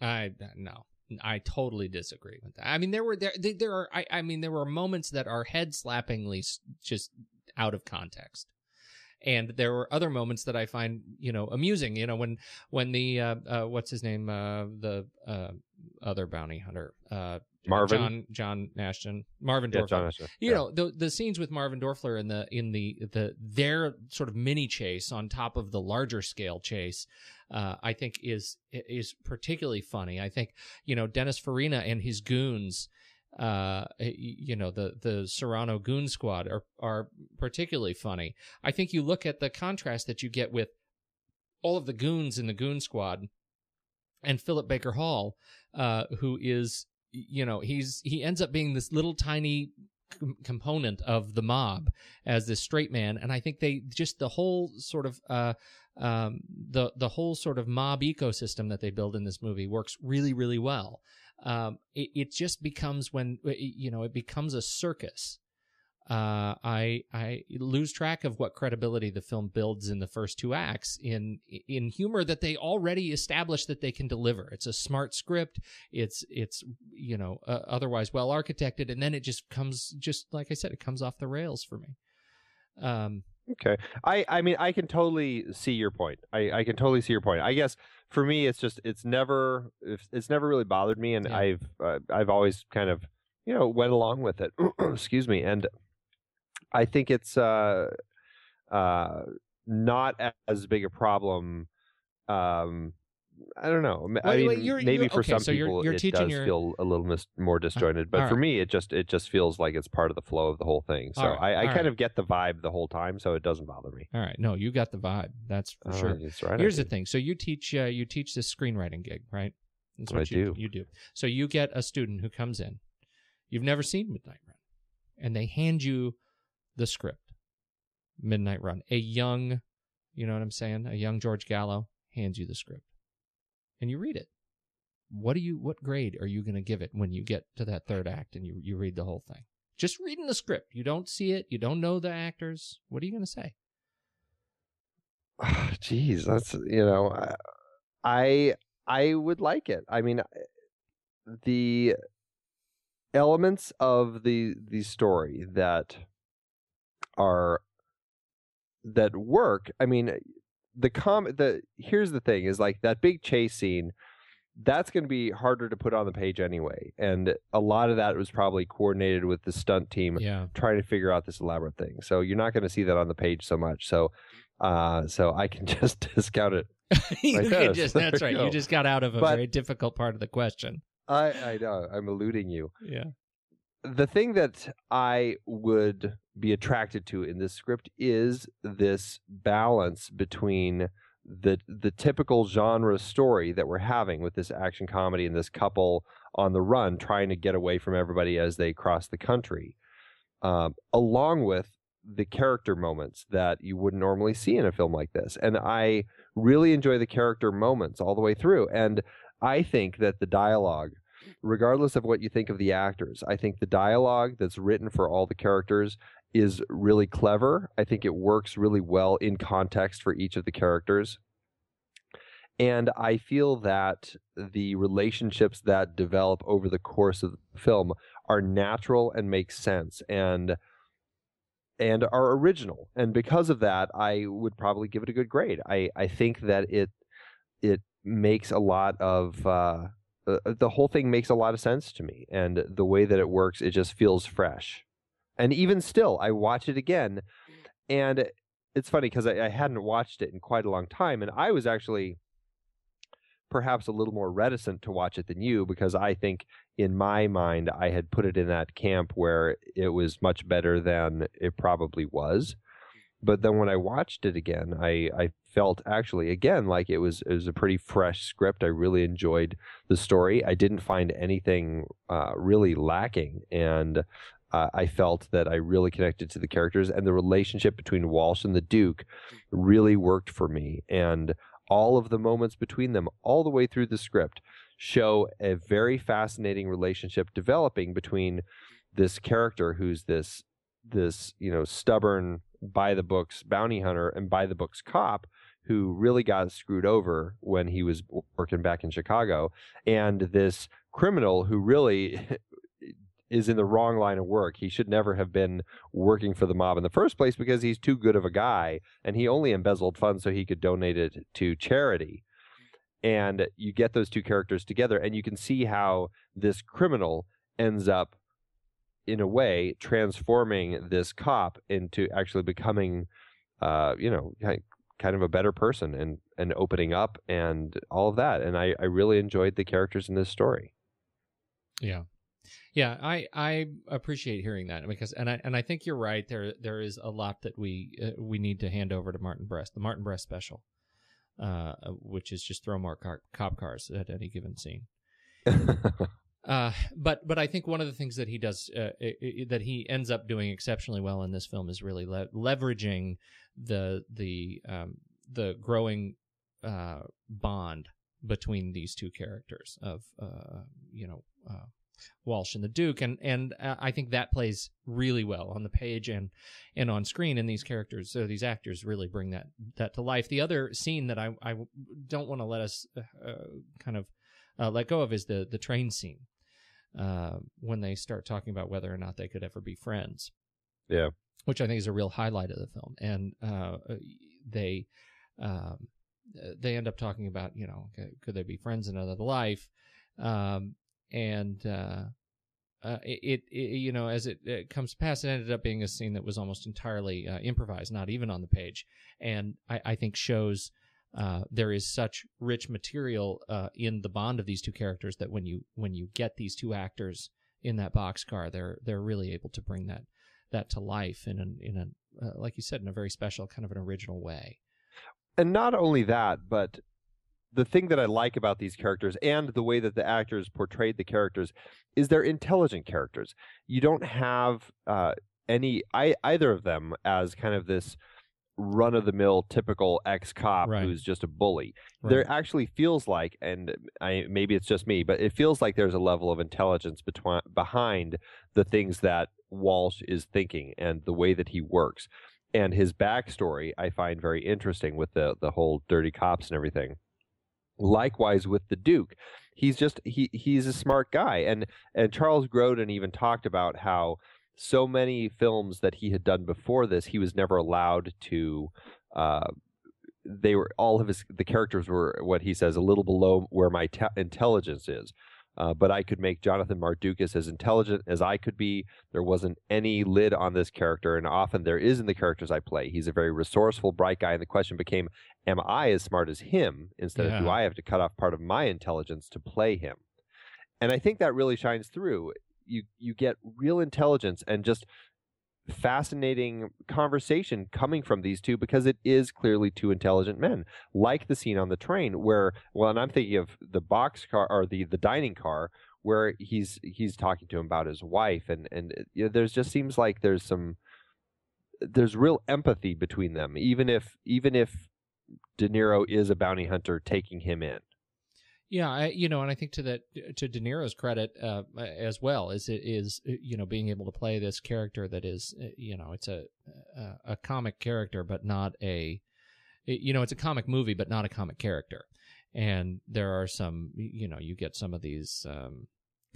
I no. I totally disagree with that. I mean, there were there there, there are I, I mean there were moments that are head slappingly just out of context, and there were other moments that I find you know amusing. You know when when the uh, uh, what's his name uh, the uh, other bounty hunter uh, Marvin? John John Ashton Marvin Yeah, John Ashton. you Yeah. know the the scenes with Marvin Dorfler in the in the the their sort of mini chase on top of the larger scale chase, uh, I think is is particularly funny. I think you know Dennis Farina and his goons, uh, you know the the Serrano goon squad are are particularly funny. I think you look at the contrast that you get with all of the goons in the goon squad and Philip Baker Hall, uh, who is you know he's he ends up being this little tiny com- component of the mob as this straight man. And i think they just the whole sort of uh um the the whole sort of mob ecosystem that they build in this movie works really really well. Um it, it just becomes when you know it becomes a circus uh, I I lose track of what credibility the film builds in the first two acts in in humor that they already established that they can deliver. It's a smart script. It's it's you know uh, otherwise well architected, and then it just comes just like I said, it comes off the rails for me. Um, Okay. I I mean I can totally see your point. I I can totally see your point. I guess for me it's just it's never it's, never really bothered me and Yeah. I've uh, I've always kind of you know went along with it. [clears throat] Excuse me. And I think it's uh uh not as big a problem um I don't know. I Wait, mean, wait, you're- maybe you're- for okay, some so people you're it does your- feel a little mis- more disjointed, but all for right. me, it just it just feels like it's part of the flow of the whole thing. So right, I, I kind right. of get the vibe the whole time, so it doesn't bother me. all right, no, you got the vibe. That's for Oh, sure. that's right. Here's the thing. So you teach uh, you teach this screenwriting gig, right? That's I what you do. You do. So you get a student who comes in. You've never seen Midnight Run. and they hand you the script. Midnight Run. A young, you know what I'm saying? A young George Gallo hands you the script. And you read it. What do you what grade are you going to give it when you get to that third act and you you read the whole thing? Just reading the script. You don't see it, you don't know the actors. What are you going to say? [sighs] Jeez, that's you know, I I would like it. I mean, the elements of the the story that are that work. I mean, the com the here's the thing is like that big chase scene that's going to be harder to put on the page anyway and a lot of that was probably coordinated with the stunt team Yeah. trying to figure out this elaborate thing so you're not going to see that on the page so much so uh so i can [laughs] just discount it [laughs] you Like just that's right. go. You just got out of a But- very difficult part of the question. i i know i'm eluding you Yeah. the thing that I would be attracted to in this script is this balance between the the typical genre story that we're having with this action comedy and this couple on the run trying to get away from everybody as they cross the country, um, along with the character moments that you wouldn't normally see in a film like this. And I really enjoy the character moments all the way through. And I think that the dialogue regardless of what you think of the actors, I think the dialogue that's written for all the characters is really clever. I think it works really well in context for each of the characters. And I feel that the relationships that develop over the course of the film are natural and make sense and and are original. And because of that, I would probably give it a good grade. I, I think that it it makes a lot of uh, uh, the whole thing makes a lot of sense to me and the way that it works it just feels fresh and even still i watch it again and it's funny because I, I hadn't watched it in quite a long time and i was actually perhaps a little more reticent to watch it than you because i think in my mind i had put it in that camp where it was much better than it probably was but then when I watched it again, I, I felt actually again like it was it was a pretty fresh script. I really enjoyed the story. I didn't find anything uh, really lacking, and uh, I felt that I really connected to the characters and the relationship between Walsh and the Duke really worked for me. And all of the moments between them, all the way through the script, show a very fascinating relationship developing between this character who's this this you know stubborn by the books bounty hunter and by the books cop who really got screwed over when he was working back in Chicago and this criminal who really [laughs] is in the wrong line of work. He should never have been working for the mob in the first place because he's too good of a guy and he only embezzled funds so he could donate it to charity. And you get those two characters together and you can see how this criminal ends up in a way transforming this cop into actually becoming uh you know kind of a better person and and opening up and all of that and i i really enjoyed the characters in this story Yeah. Yeah, I I appreciate hearing that because and I and I think you're right there there is a lot that we uh, we need to hand over to Martin Brest. The Martin Brest special. Uh which is just throw more car, cop cars at any given scene. [laughs] Uh, but but I think one of the things that he does uh, i i that he ends up doing exceptionally well in this film is really le- leveraging the the um, the growing uh, bond between these two characters of uh, you know uh, Walsh and the Duke, and and uh, I think that plays really well on the page and and on screen. And these characters, so these actors, really bring that that to life. The other scene that I I don't want to let us uh, kind of uh, let go of is the the train scene uh, when they start talking about whether or not they could ever be friends. Yeah. which I think is a real highlight of the film, and uh, they um, they end up talking about you know could they be friends in another life, um, and uh, uh, it, it you know as it, it comes past, it ended up being a scene that was almost entirely uh, improvised, not even on the page, and I, I think shows. Uh, there is such rich material uh, in the bond of these two characters that when you when you get these two actors in that boxcar, they're they're really able to bring that that to life in an in a uh, like you said in a very special kind of an original way. and not only that but the thing that I like about these characters and the way that the actors portrayed the characters is they're intelligent characters. You don't have uh, any I, either of them as kind of this run of the mill typical ex cop Right. who's just a bully. Right. There actually feels like, and I, maybe it's just me, but it feels like there's a level of intelligence between behind the things that Walsh is thinking and the way that he works. And his backstory I find very interesting with the the whole dirty cops and everything. Likewise with the Duke, he's just he he's a smart guy, and and Charles Grodin even talked about how so many films that he had done before this, he was never allowed to. Uh, they were all of his the characters were what he says a little below where my te- intelligence is. Uh, but I could make Jonathan Mardukas as intelligent as I could be. There wasn't any lid on this character, and often there is in the characters I play. He's a very resourceful, bright guy, and the question became, am I as smart as him? Instead of do I have to cut off part of my intelligence to play him? And I think that really shines through. You you get real intelligence and just fascinating conversation coming from these two because it is clearly two intelligent men like the scene on the train where well and i'm thinking of the box car or the the dining car where he's he's talking to him about his wife and and uh, you know, there's just seems like there's some there's real empathy between them even if even if de niro is a bounty hunter taking him in Yeah, I, you know, and I think to that to De Niro's credit uh, as well is it is you know being able to play this character that is uh, you know it's a a, comic character but not a you know it's a comic movie but not a comic character, and there are some you know you get some of these um,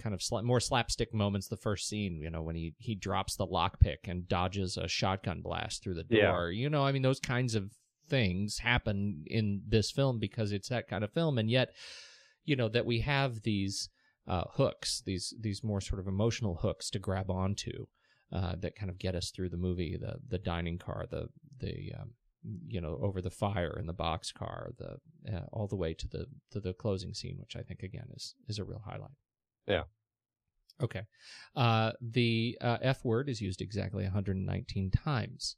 kind of sla- more slapstick moments. The first scene, you know, when he he drops the lockpick and dodges a shotgun blast through the Yeah. door. You know, I mean those kinds of things happen in this film because it's that kind of film, and yet you know that we have these uh, hooks, these these more sort of emotional hooks to grab onto uh, that kind of get us through the movie. The the dining car, the the um, you know over the fire in the box car, the uh, all the way to the to the closing scene, which I think again is is a real highlight. Yeah. Okay. Uh, the uh, F word is used exactly 119 times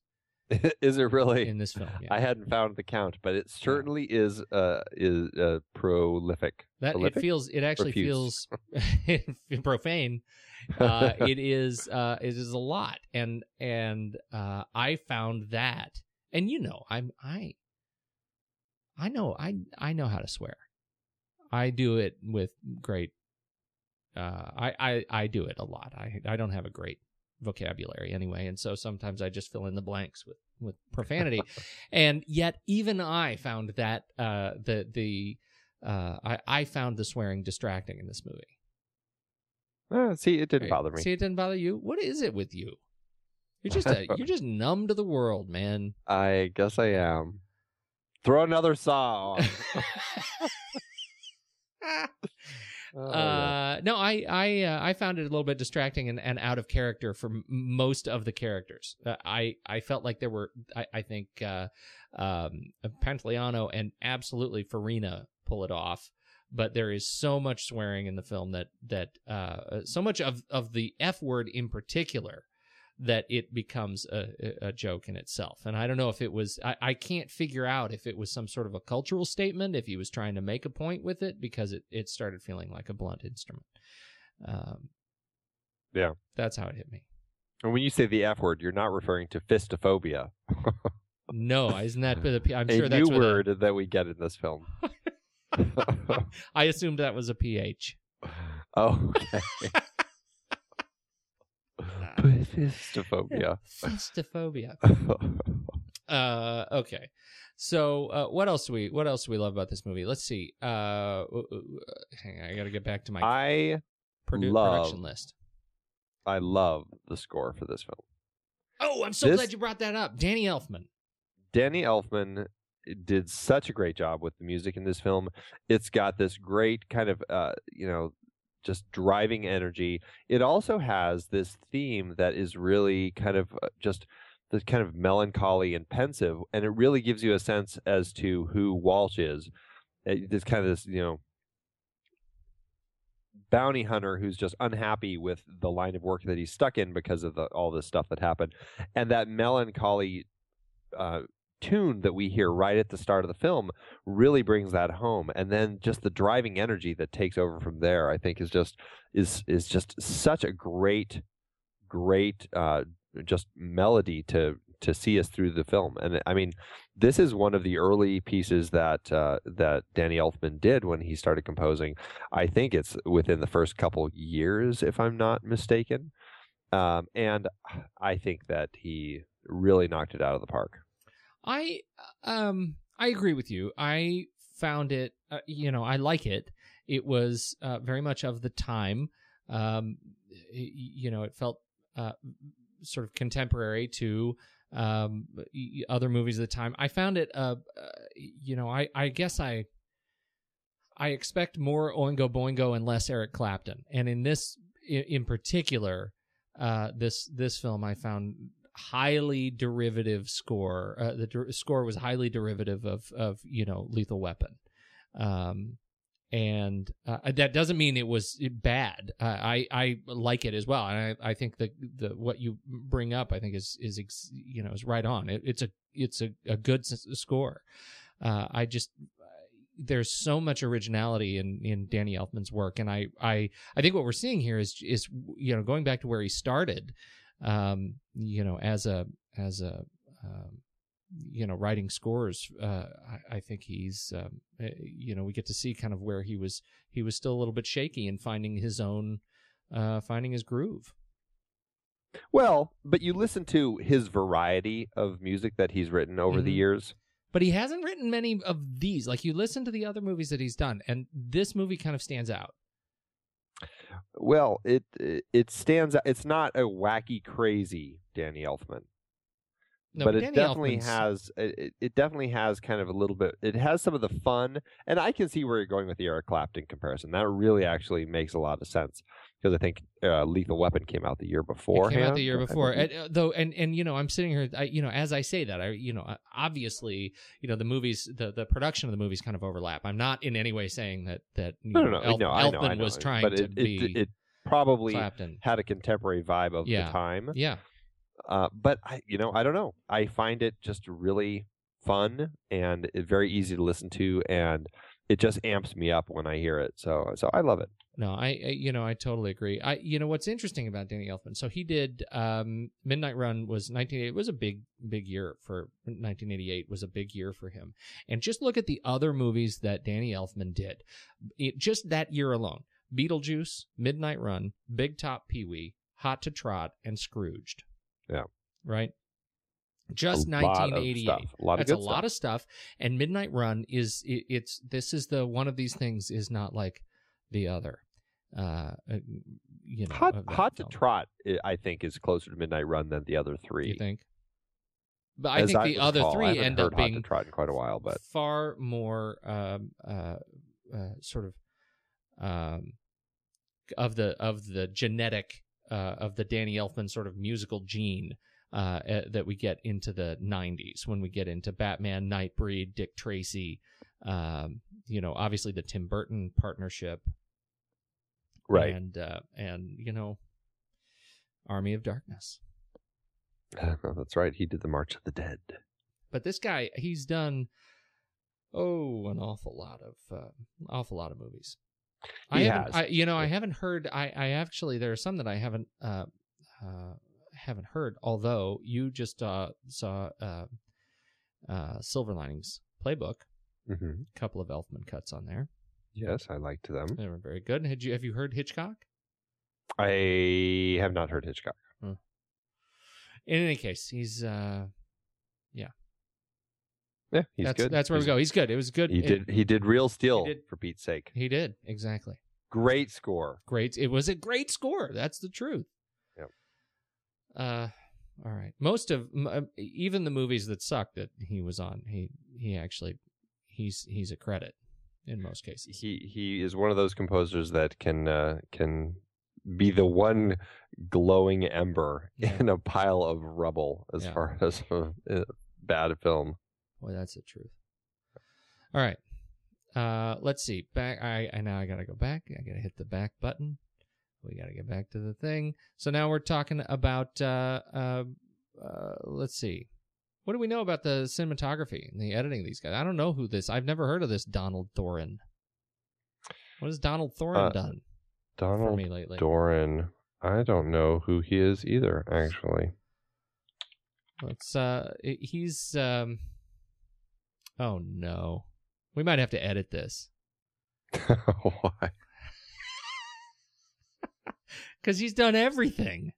[laughs] is it really in this film. Yeah. i hadn't found the count but it certainly is uh is uh prolific That it feels. It actually feels [laughs] [laughs] profane. Uh, it is. Uh, it is a lot, and and uh, I found that, and you know, I'm I. I know. I I know how to swear. I do it with great. Uh, I I I do it a lot. I I don't have a great vocabulary anyway, and so sometimes I just fill in the blanks with with profanity, [laughs] and yet even I found that uh the the uh, I, I found the swearing distracting in this movie. Uh, see it didn't Right? bother me See, it didn't bother you. What is it with you? You're just a, [laughs] you're just numb to the world, man. I guess I am. Throw another saw on. [laughs] Oh, yeah. uh, no, I I uh, I found it a little bit distracting and, and out of character for m- most of the characters. Uh, I I felt like there were I I think uh, um, Pantoliano and absolutely Farina pull it off. But there is so much swearing in the film that that uh, so much of of the F word in particular that it becomes a, a- a joke in itself. And I don't know if it was, I, I can't figure out if it was some sort of a cultural statement, if he was trying to make a point with it, because it, it started feeling like a blunt instrument. Um, Yeah. That's how it hit me. and when you say the F word, you're not referring to fistophobia, No, isn't that, the, I'm [laughs] a sure that's new where the- word that we get in this film. [laughs] [laughs] I assumed that was a PH. oh, okay. Fistophobia. Fistophobia. [laughs] [laughs] Uh, okay. So, uh, what else do we what else do we love about this movie? Let's see. Uh, uh, uh, hang on, I got to get back to my I produ- love- production list. I love the score for this film. Oh, I'm so This- glad you brought that up. Danny Elfman. Danny Elfman did such a great job with the music in this film. It's got this great kind of, uh, you know, just driving energy. It also has this theme that is really kind of uh, just this kind of melancholy and pensive, and it really gives you a sense as to who Walsh is. It- This kind of this, you know, bounty hunter who's just unhappy with the line of work that he's stuck in because of the, all this stuff that happened, and that melancholy uh, tune that we hear right at the start of the film really brings that home and then just the driving energy that takes over from there i think is just is is just such a great great uh just melody to to see us through the film and i mean this is one of the early pieces that uh, that Danny Elfman did when he started composing. I think it's within the first couple years, if I'm not mistaken. Um, and I think that he really knocked it out of the park. I um I agree with you. I found it, uh, you know, I like it. It was uh, very much of the time. Um, you know, it felt uh, sort of contemporary to um, other movies of the time. I found it, uh, uh, you know, I, I guess I I expect more Oingo Boingo and less Eric Clapton. And in this, in, in particular, uh, this this film I found highly derivative score. Uh, the score was highly derivative of of you know Lethal Weapon. Um, and uh, that doesn't mean it was bad. Uh, I I like it as well, and I, I think the the what you bring up I think is is ex, you know is right on. It, it's a it's a, a good s- score. Uh, I just there's so much originality in in Danny Elfman's work, and I I I think what we're seeing here is is you know going back to where he started, um, you know as a as a um, you know writing scores uh, I, I, think he's um, eh, you know we get to see kind of where he was he was still a little bit shaky in finding his own uh, finding his groove. Well but you listen to his variety of music that he's written over mm-hmm. the years. But he hasn't written many of these. Like you listen to the other movies that he's done and this movie kind of stands out well it it stands out it's not a wacky crazy danny elfman. No, but, but it definitely Elfman's... has it, it definitely has kind of a little bit it has some of the fun and i can see where you're going with the eric clapton comparison. That really actually makes a lot of sense because i think uh, lethal weapon came out the year before it came out the year before and, uh, though and and you know i'm sitting here I, you know as i say that i you know obviously you know the movies the the production of the movies kind of overlap i'm not in any way saying that that you no, know, no, no, Elf, no, elfman I know, I know, was trying but to it, be it, it probably Clapton. had a contemporary vibe of yeah. the time yeah uh, but I, you know, I don't know. I find it just really fun and very easy to listen to, and it just amps me up when I hear it. So, so I love it. No, I, I, you know I totally agree. I you know what's interesting about Danny Elfman. So he did um, Midnight Run was 1988 it was a big big year for 1988 was a big year for him. And just look at the other movies that Danny Elfman did. It, just that year alone. Beetlejuice, Midnight Run, Big Top Pee-wee, Hot to Trot and Scrooged. Yeah. Right. Just 1988. A lot That's a lot of stuff. And Midnight Run is it, it's this is the one of these things is not like the other. Uh, uh you know, hot, hot to trot. I think is closer to Midnight Run than the other three. You think? But I As think I the other three end up being hot to trot in quite a while, but far more um, uh, uh, sort of um, of the of the genetic uh, of the Danny Elfman sort of musical gene uh, uh, that we get into the 90s when we get into Batman, Nightbreed, Dick Tracy, um, you know, obviously the Tim Burton partnership. Right. And, uh, and you know, Army of Darkness. well, that's right. He did the March of the Dead. But this guy, he's done, oh, an awful lot of, uh, awful lot of movies. I haven't, I, you know, I haven't heard. I, I actually there are some that I haven't, uh, uh, haven't heard. Although you just uh, saw uh, uh, Silver Linings Playbook, a mm-hmm. couple of Elfman cuts on there. Yes, I liked them. They were very good. Had you have you heard Hitchcock? I have not heard Hitchcock. Hmm. In any case, he's uh, yeah, yeah, he's that's, good. That's where he's, we go. He's good. It was good. He it, did. He did real steel did, for Pete's sake. He did exactly. Great score. Great. It was a great score. That's the truth. Yep. Uh, all right. Most of uh, even the movies that suck that he was on, he he actually he's he's a credit in most cases. He he is one of those composers that can uh, can be the one glowing ember yeah. in a pile of rubble as yeah. far [laughs] as a, a bad film. Well, that's the truth. All right. Uh, let's see. Back. I, I now I gotta go back. I gotta hit the back button. We gotta get back to the thing. So now we're talking about. Uh, uh, uh, let's see. What do we know about the cinematography and the editing of these guys? I don't know who this. I've never heard of this Donald Thorin. What has Donald Thorin Uh, done for Donald me lately? Doran. I don't know who he is either, actually. Let's uh he's um Oh no. We might have to edit this [laughs] Why? [laughs] cuz he's done everything.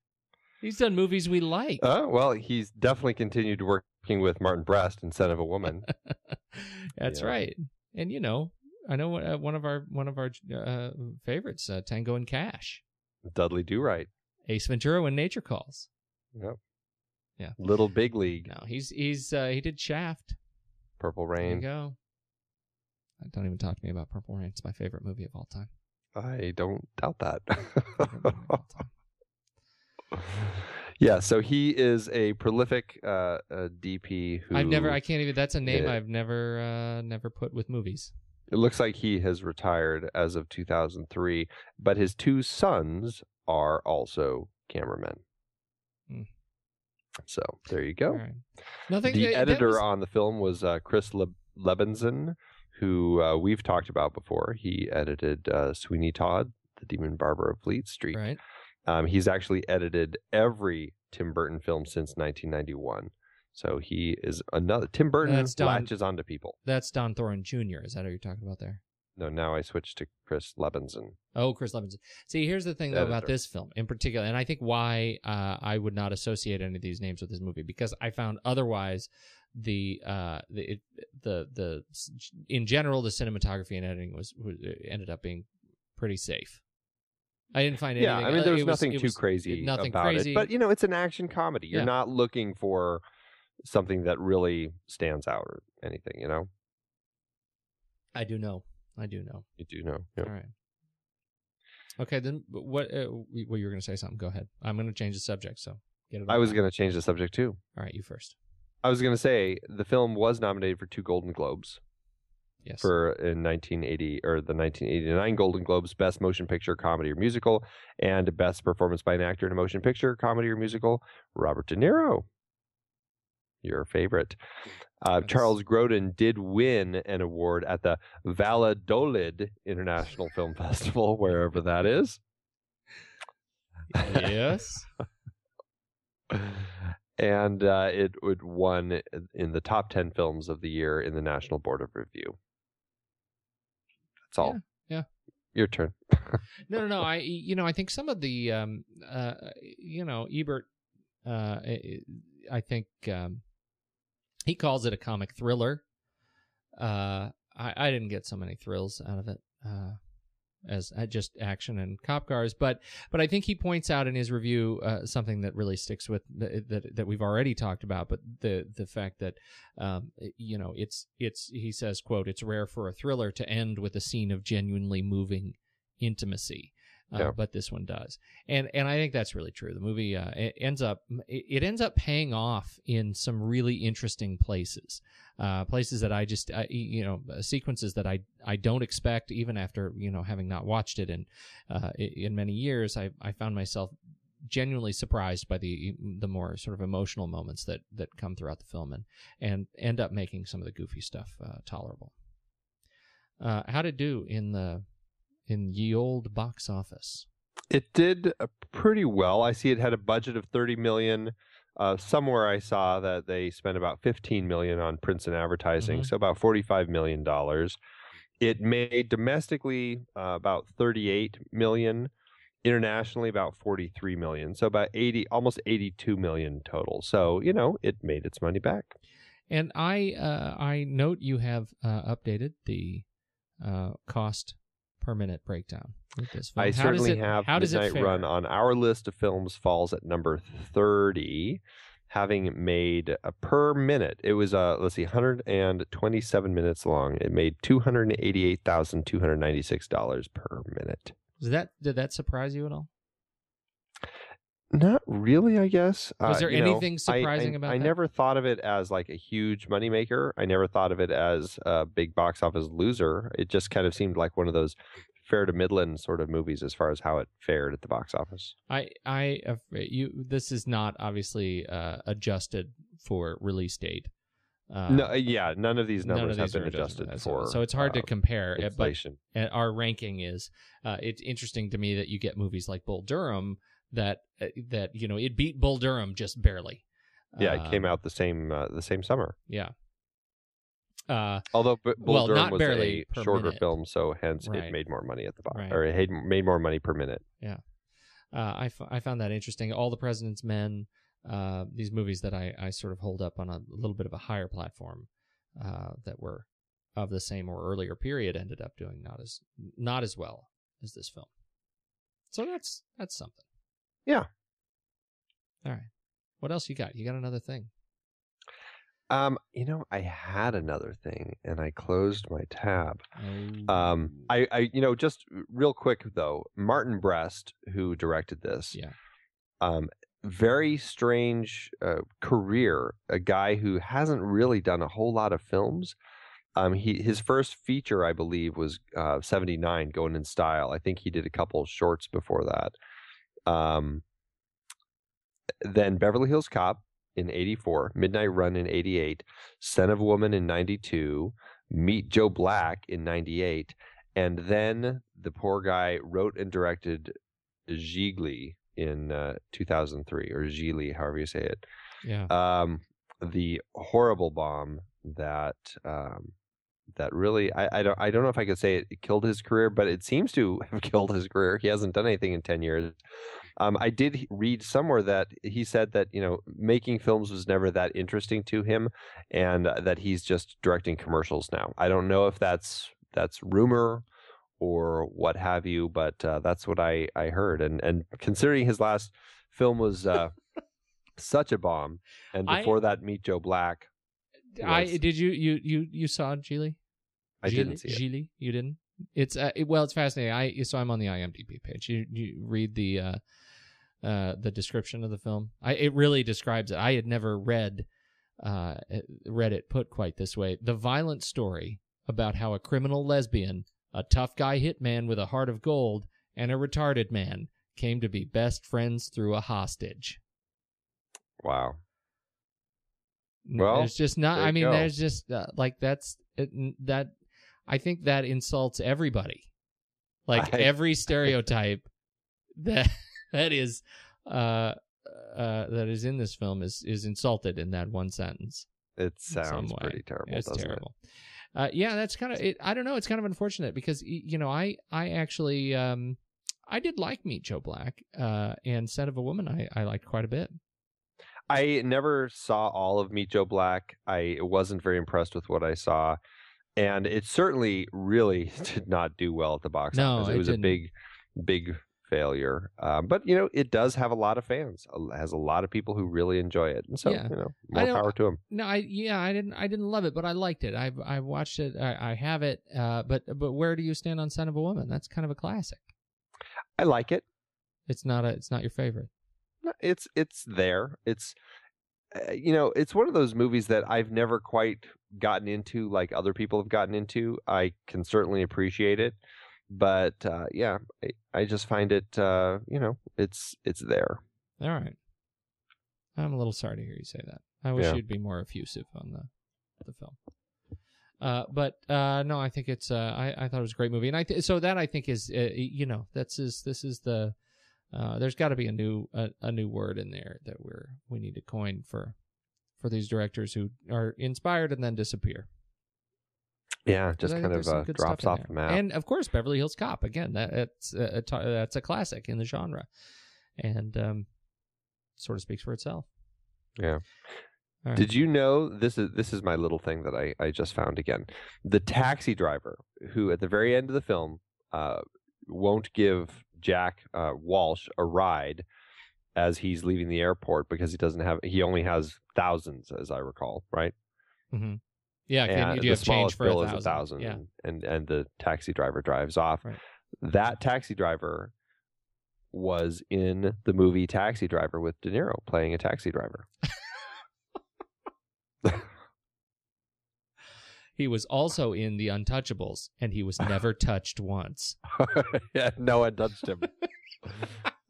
He's done movies we like. Uh, well, he's definitely continued working with Martin Brest in Scent of a Woman. [laughs] That's Yeah. right. And you know, I know uh, one of our one of our uh, favorites, uh, Tango and Cash, Dudley Do Right. Ace Ventura when Nature Calls. Yep. Yeah. Little Big League. No, he's he's uh, he did Shaft. Purple There you Rain. go. Uh, Don't even talk to me about Purple Rain. It's my favorite movie of all time. I don't doubt that. [laughs] Favorite movie of all time. yeah, so he is a prolific uh, uh, DP who I've never. I can't even. That's a name Yeah. I've never uh, never put with movies. It looks like he has retired as of 2003, but his two sons are also cameramen. Hmm. So there you go. Right. Nothing. the that- that editor was- on the film was uh, Chris Le- Lebenzon, who uh, we've talked about before. He edited uh, Sweeney Todd, The Demon Barber of Fleet Street. Right. Um, he's actually edited every Tim Burton film since 1991. So he is another Tim Burton That's Don- latches onto people. That's Don Thorin Jr. Is that who you're talking about there? No, now I switched to Chris Lebenzon. Oh, Chris Lebenzon. See, here's the thing though about this film in particular, and I think why uh, I would not associate any of these names with this movie because I found otherwise the uh the it, the the in general the cinematography and editing was, was ended up being pretty safe. I didn't find anything. Yeah, I mean, there's was nothing too was- crazy nothing about crazy. it. But you know, it's an action comedy. You're Yeah. not looking for something that really stands out or anything. You know, I do know. I do know. you do know. Yeah. All right. Okay, then what? Uh, well, you were going to say something. Go ahead. I'm going to change the subject. So get it. I was going to change the subject too. All right, you first. I was going to say the film was nominated for two Golden Globes Yes. for in 1980 or the 1989 Golden Globes Best Motion Picture Comedy or Musical and Best Performance by an Actor in a Motion Picture Comedy or Musical. Robert De Niro, your favorite. Uh, Charles Grodin did win an award at the Valladolid International Film [laughs] Festival, wherever that is. yes. and uh, it would won in the top 10 films of the year in the National Board of Review. All. Yeah, yeah. Your turn. [laughs] No, no, no. I, you know, I think some of the, um, uh, you know, Ebert, uh, I- I think um, he calls it a comic thriller. Uh, I, I didn't get so many thrills out of it. Uh, as uh, just action and cop cars, but but I think he points out in his review uh, something that really sticks with that, that that we've already talked about, but the the fact that um, you know it's it's he says quote it's rare for a thriller to end with a scene of genuinely moving intimacy. Uh, Yeah. But this one does, and and I think that's really true. The movie uh, ends up it, ends up paying off in some really interesting places, uh, places that I just I, you know uh, sequences that I I don't expect even after you know having not watched it in uh, in many years. I I found myself genuinely surprised by the the more sort of emotional moments that that come throughout the film and and end up making some of the goofy stuff uh, tolerable. How to do in the in ye old box office? It did uh, pretty well. I see it had a budget of 30 million. Uh, somewhere I saw that they spent about 15 million on prints and advertising, Mhm. so about 45 million dollars. It made domestically uh, about 38 million, internationally about 43 million, so about 80, almost 82 million total. So you know, it made its money back. And I uh, I note you have uh, updated the uh, cost per minute breakdown with this film. I How certainly it, have How Midnight? Run on our list of films falls at number 30, having made a per minute. It was uh let's see 127 minutes long. It made $288,296 per minute. That did that surprise you at all? Not really, I guess. Was Uh, there you anything I- surprising I, about I that? never thought of it as like a huge moneymaker. I never thought of it as a big box office loser. It just kind of seemed like one of those fair to Midland sort of movies as far as how it fared at the box office. I I uh, you this is not obviously uh, adjusted for release date. Uh, no, uh, yeah, none of these numbers of these have been adjusted So- for. so it's hard to compare. uh, But and our ranking is uh, it's interesting to me that you get movies like Bull Durham that uh, that you know it beat Bull Durham just barely. Yeah, it came Um, out the same uh, the same summer. Yeah. Uh, Although B- Bull Well, Durham was a shorter minute. film, so hence Right. it made more money at the box, Right. or it had- made more money per minute. Yeah, uh, I, f- I found that interesting. All the President's Men, uh, these movies that I, I sort of hold up on a little bit of a higher platform uh, that were of the same or earlier period ended up doing not as not as well as this film. So that's that's something. Yeah. All right. What else you got? You got another thing? Um, you know, I had another thing, and I closed my tab. Oh. Um, I, I, you know, just real quick though, Martin Brest, who directed this, Yeah. um, very strange uh, career. A guy who hasn't really done a whole lot of films. Um, he his first feature, I believe, was uh, '79, Going in Style. I think he did a couple shorts before that. Um, then Beverly Hills Cop in '84, Midnight Run in '88, Scent of a Woman in '92, Meet Joe Black in '98, and then the poor guy wrote and directed Gigli in uh, 2003, or Gigli, however you say it. yeah. Um, the horrible bomb that um, that really I, I don't I don't know if I could say it killed his career, but it seems to [laughs] have killed his career. He hasn't done anything in ten years. Um, I did read somewhere that he said that you know making films was never that interesting to him, and uh, that he's just directing commercials now. I don't know if that's that's rumor or what have you, but uh, that's what I I heard. And and considering his last film was uh, [laughs] such a bomb, and I- before that, Meet Joe Black. I did you you you you saw Gigli? I didn't see it. Gigli, you didn't. It's uh, it, well, it's fascinating. I so I'm on the IMDb page. You you read the uh, uh, the description of the film. I it really describes it. I had never read uh, read it put quite this way. The violent story about how a criminal lesbian, a tough guy hitman with a heart of gold, and a retarded man came to be best friends through a hostage. Wow. Well, there's just not. there I mean, go. there's just uh, like that's it, that. I think that insults everybody. Like [laughs] I- every [laughs] stereotype that [laughs] that is uh uh that is in this film is is insulted in that one sentence. It sounds pretty terrible, it's doesn't terrible. Uh, yeah, that's kind of it. I don't know. It's kind of unfortunate because you know I I actually um I did like Meet Joe Black uh and Scent of a Woman I I liked quite a bit. I never saw all of Meet Joe Black. I wasn't very impressed with what I saw, and it certainly really [laughs] did not do well at the box No, office. It it was didn't. a big, big failure. Um, but you know, it does have a lot of fans. It has a lot of people who really enjoy it, and so Yeah. you know, more power to them. No, I yeah, I didn't I didn't love it, but I liked it. I I watched it. I, I have it. Uh, but but where do you stand on Scent of a Woman? That's kind of a classic. I like it. It's not a it's not your favorite. It's it's there. It's uh, you know, it's one of those movies that I've never quite gotten into like other people have gotten into. I can certainly appreciate it, but uh, yeah, I, I just find it uh, you know, it's it's there. All right. I'm a little sorry to hear you say that. I wish Yeah. you'd be more effusive on the the film. Uh, but uh, no, I think it's. Uh, I I thought it was a great movie, and I th- so that I think is uh, you know that's is this is the. Uh, there's got to be a new a, a new word in there that we're we need to coin for for these directors who are inspired and then disappear. Yeah, just kind of uh, drops off the map. And of course, Beverly Hills Cop. Again, that it's a, a, that's a classic in the genre, and um, sort of speaks for itself. Yeah. Right. Did you know this is this is my little thing that I, I just found again. The taxi driver who at the very end of the film uh, won't give Jack uh, Walsh a ride as he's leaving the airport because he doesn't have he only has thousands as I recall, right? Mm-hmm. Yeah, and you do the have change smallest for bill a is a thousand, Yeah, and and the taxi driver drives off. Right. That taxi driver was in the movie Taxi Driver with De Niro playing a taxi driver. [laughs] [laughs] he was also in The Untouchables, and he was never [laughs] touched once. [laughs] yeah, no one touched him. [laughs]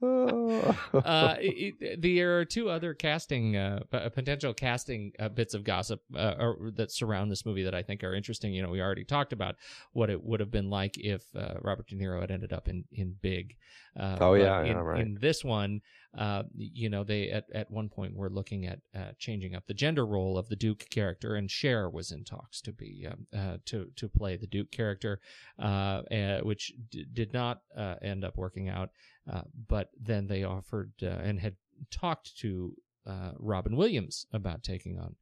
uh, it, it, there are two other casting, uh, potential casting uh, bits of gossip uh, or, that surround this movie that I think are interesting. You know, we already talked about what it would have been like if uh, Robert De Niro had ended up in in Big. Uh, Oh, yeah, in, yeah, right. in this one, uh, you know, they at at one point were looking at uh, changing up the gender role of the Duke character, and Cher was in talks to be um, uh, to to play the Duke character, uh, uh, which d- did not uh, end up working out. But then they offered and had talked to Robin Williams about taking on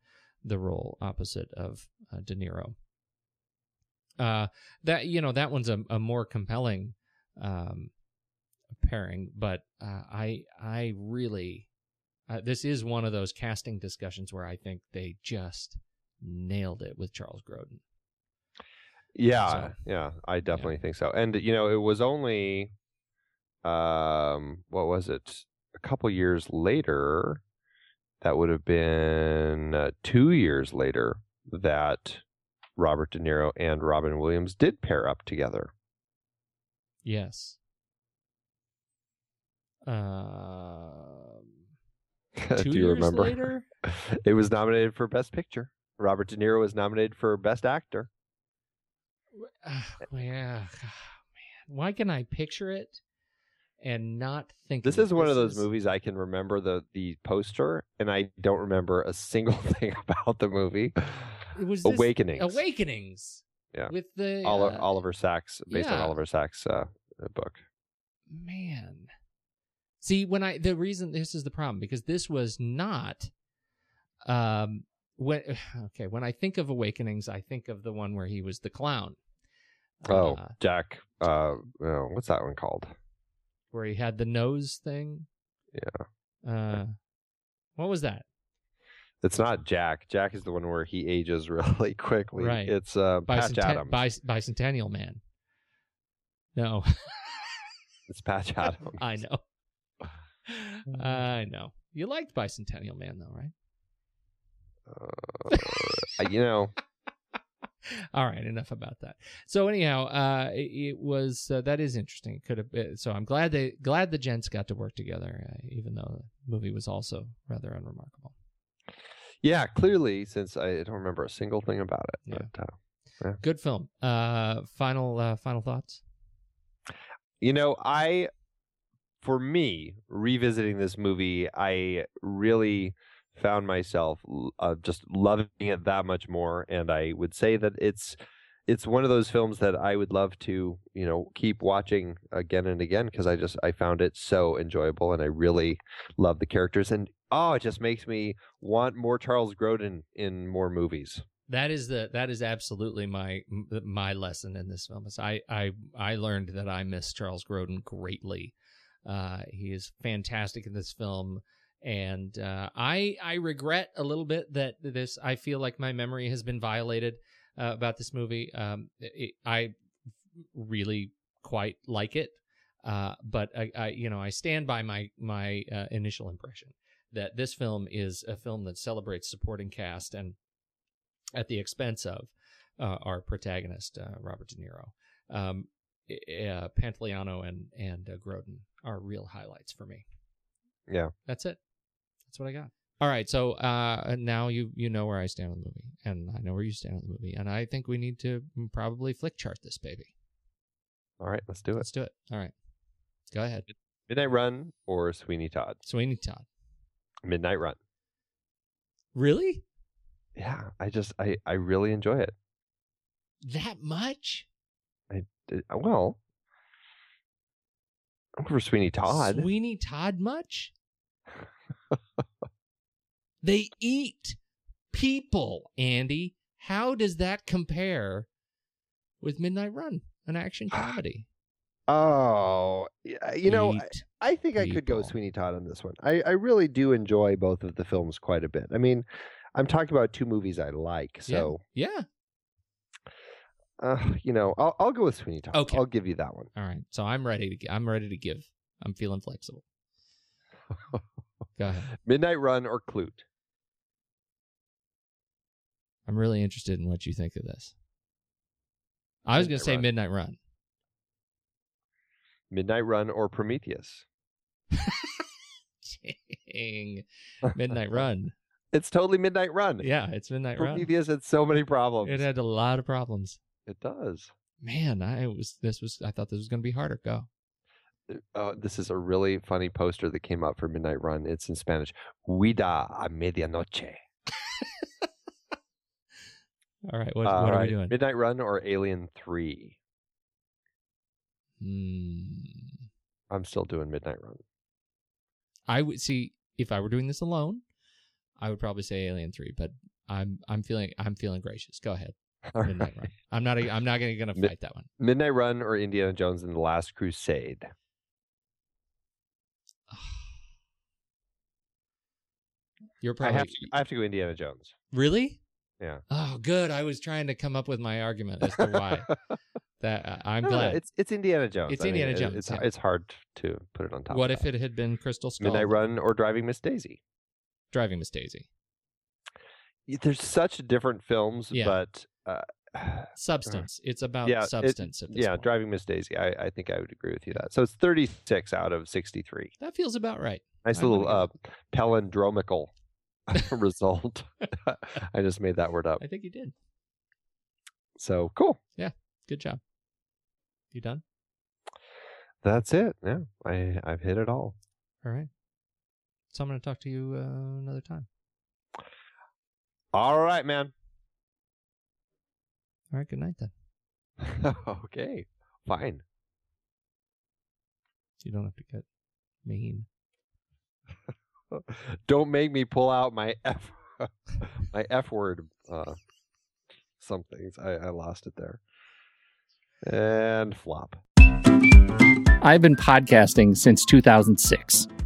the role opposite of De Niro. That you know that one's a, a more compelling um, pairing, but uh, I I really uh, this is one of those casting discussions where I think they just nailed it with Charles Grodin. Yeah, So- yeah, I definitely think so. And you know, it was only um what was it? A couple years later that would have been uh, 2 years later that Robert De Niro and Robin Williams did pair up together. Yes. [laughs] Do two you years remember? later. [laughs] it was nominated for best picture. Robert De Niro was nominated for best actor. Ah, yeah, [sighs] man. Why can I picture it and not think? This is it? is one of those is- movies I can remember the the poster and I don't remember a single [laughs] thing about the movie. It was Awakenings. Awakenings. Yeah. With the Oliver, uh, Oliver Sacks, based on. Oliver Sacks' uh, book. man. See, when I the reason this is the problem because this was not um when [sighs] okay, when I think of Awakenings, I think of the one where he was the clown. Oh, Uh, Jack. Uh, oh, what's that one called? where he had the nose thing. Yeah. Uh what was that? It's not Jack. Jack is the one where he ages [laughs] really quickly. Right. It's uh, Patch Adams. Bic- Bicentennial Man. No, [laughs] It's Patch [laughs] Adams. I know. I know. You liked Bicentennial Man, though, right? Uh, you know, [laughs] All right, enough about that. So anyhow, uh, it, it was uh, that is interesting. It could have been, so. I'm glad they glad the gents got to work together, uh, even though the movie was also rather unremarkable. yeah, clearly, since I don't remember a single thing about it. Yeah. But, uh, Good film. Uh, final uh, final thoughts. You know, I, for me, revisiting this movie, I really found myself uh, just loving it that much more, and I would say that it's it's one of those films that I would love to, you know, keep watching again and again because I just I found it so enjoyable, and I really love the characters, and oh, it just makes me want more Charles Grodin in more movies. That is the that is absolutely my my lesson in this film. Is I I I learned that I miss Charles Grodin greatly. Uh, he is fantastic in this film, and uh, I I regret a little bit that this. I feel like my memory has been violated uh, about this movie. Um, it, I really quite like it, uh, but I, I you know I stand by my my uh, initial impression that this film is a film that celebrates supporting cast and at the expense of uh, our protagonist Robert De Niro. Um, uh, Pantoliano and and uh, Grodin are real highlights for me. Yeah. That's it. That's what I got. All right, so uh, now you you know where I stand on the movie, and I know where you stand on the movie, and I think we need to probably Flickchart this baby. All right, let's do it. Let's do it. All right, go ahead. Midnight Run or Sweeney Todd? Sweeney Todd. Midnight Run. Really? Yeah, I just I I really enjoy it. That much? Uh, Well, I'm for Sweeney Todd. Sweeney Todd much? they eat people, Andy. How does that compare with Midnight Run, an action [sighs] comedy? Oh, you know, I, Eat. I think I could go. Sweeney Todd on this one. I I really do enjoy both of the films quite a bit. I mean, I'm talking about two movies I like, so yeah. Uh, you know, I'll I'll go with Sweeney Todd. Okay. I'll give you that one. All right. So I'm ready to. I'm ready to give. I'm feeling flexible. [laughs] Go ahead. Midnight Run or Klute. I'm really interested in what you think of this. I was going to say Run. Midnight Run. Midnight Run or Prometheus. Dang. Midnight Run. [laughs] It's totally Midnight Run. Yeah, it's Midnight Run. Prometheus had so many problems. It had a lot of problems. It does. Man, I was this was I thought this was going to be harder. Go. Uh, this is a really funny poster that came out for Midnight Run. It's in Spanish. Huida a medianoche. All right, what, All what are we doing? Midnight Run or Alien 3? Hmm. I'm still doing Midnight Run. I would see if I were doing this alone, I would probably say Alien Three. But I'm I'm feeling I'm feeling gracious. Go ahead, All Midnight right. Run. I'm not I'm not going to Mid- fight that one. Midnight Run or Indiana Jones and the Last Crusade? [sighs] You're probably. I have, to, I have to go Indiana Jones. really. Yeah. Oh, good. I was trying to come up with my argument as to why. [laughs] that uh, I'm No, glad. It's it's Indiana Jones. It's I Indiana it- Jones, It's yeah. it's hard to put it on top. what if that. it had been Crystal Skull? Midnight Run or Driving Miss Daisy? Driving Miss Daisy. There's such different films, Yeah. but uh, [sighs] Substance. It's about Yeah, it- substance. this yeah, point. Driving Miss Daisy. I, I think I would agree with you that. So it's 36 out of 63. That feels about right. Nice I'm little uh, palindromical [laughs] [laughs] result. [laughs] I just made that word up. I think you did. So cool. Yeah. Good job. You done? That's it. Yeah, I I've hit it all. All right. So I'm going to talk to you uh, another time. All right, man. All right. Good night then. [laughs] okay, fine. You don't have to get mean. [laughs] Don't make me pull out my f [laughs] my f word. Uh, some things I, I lost it there. And flop. I've been podcasting since 2006.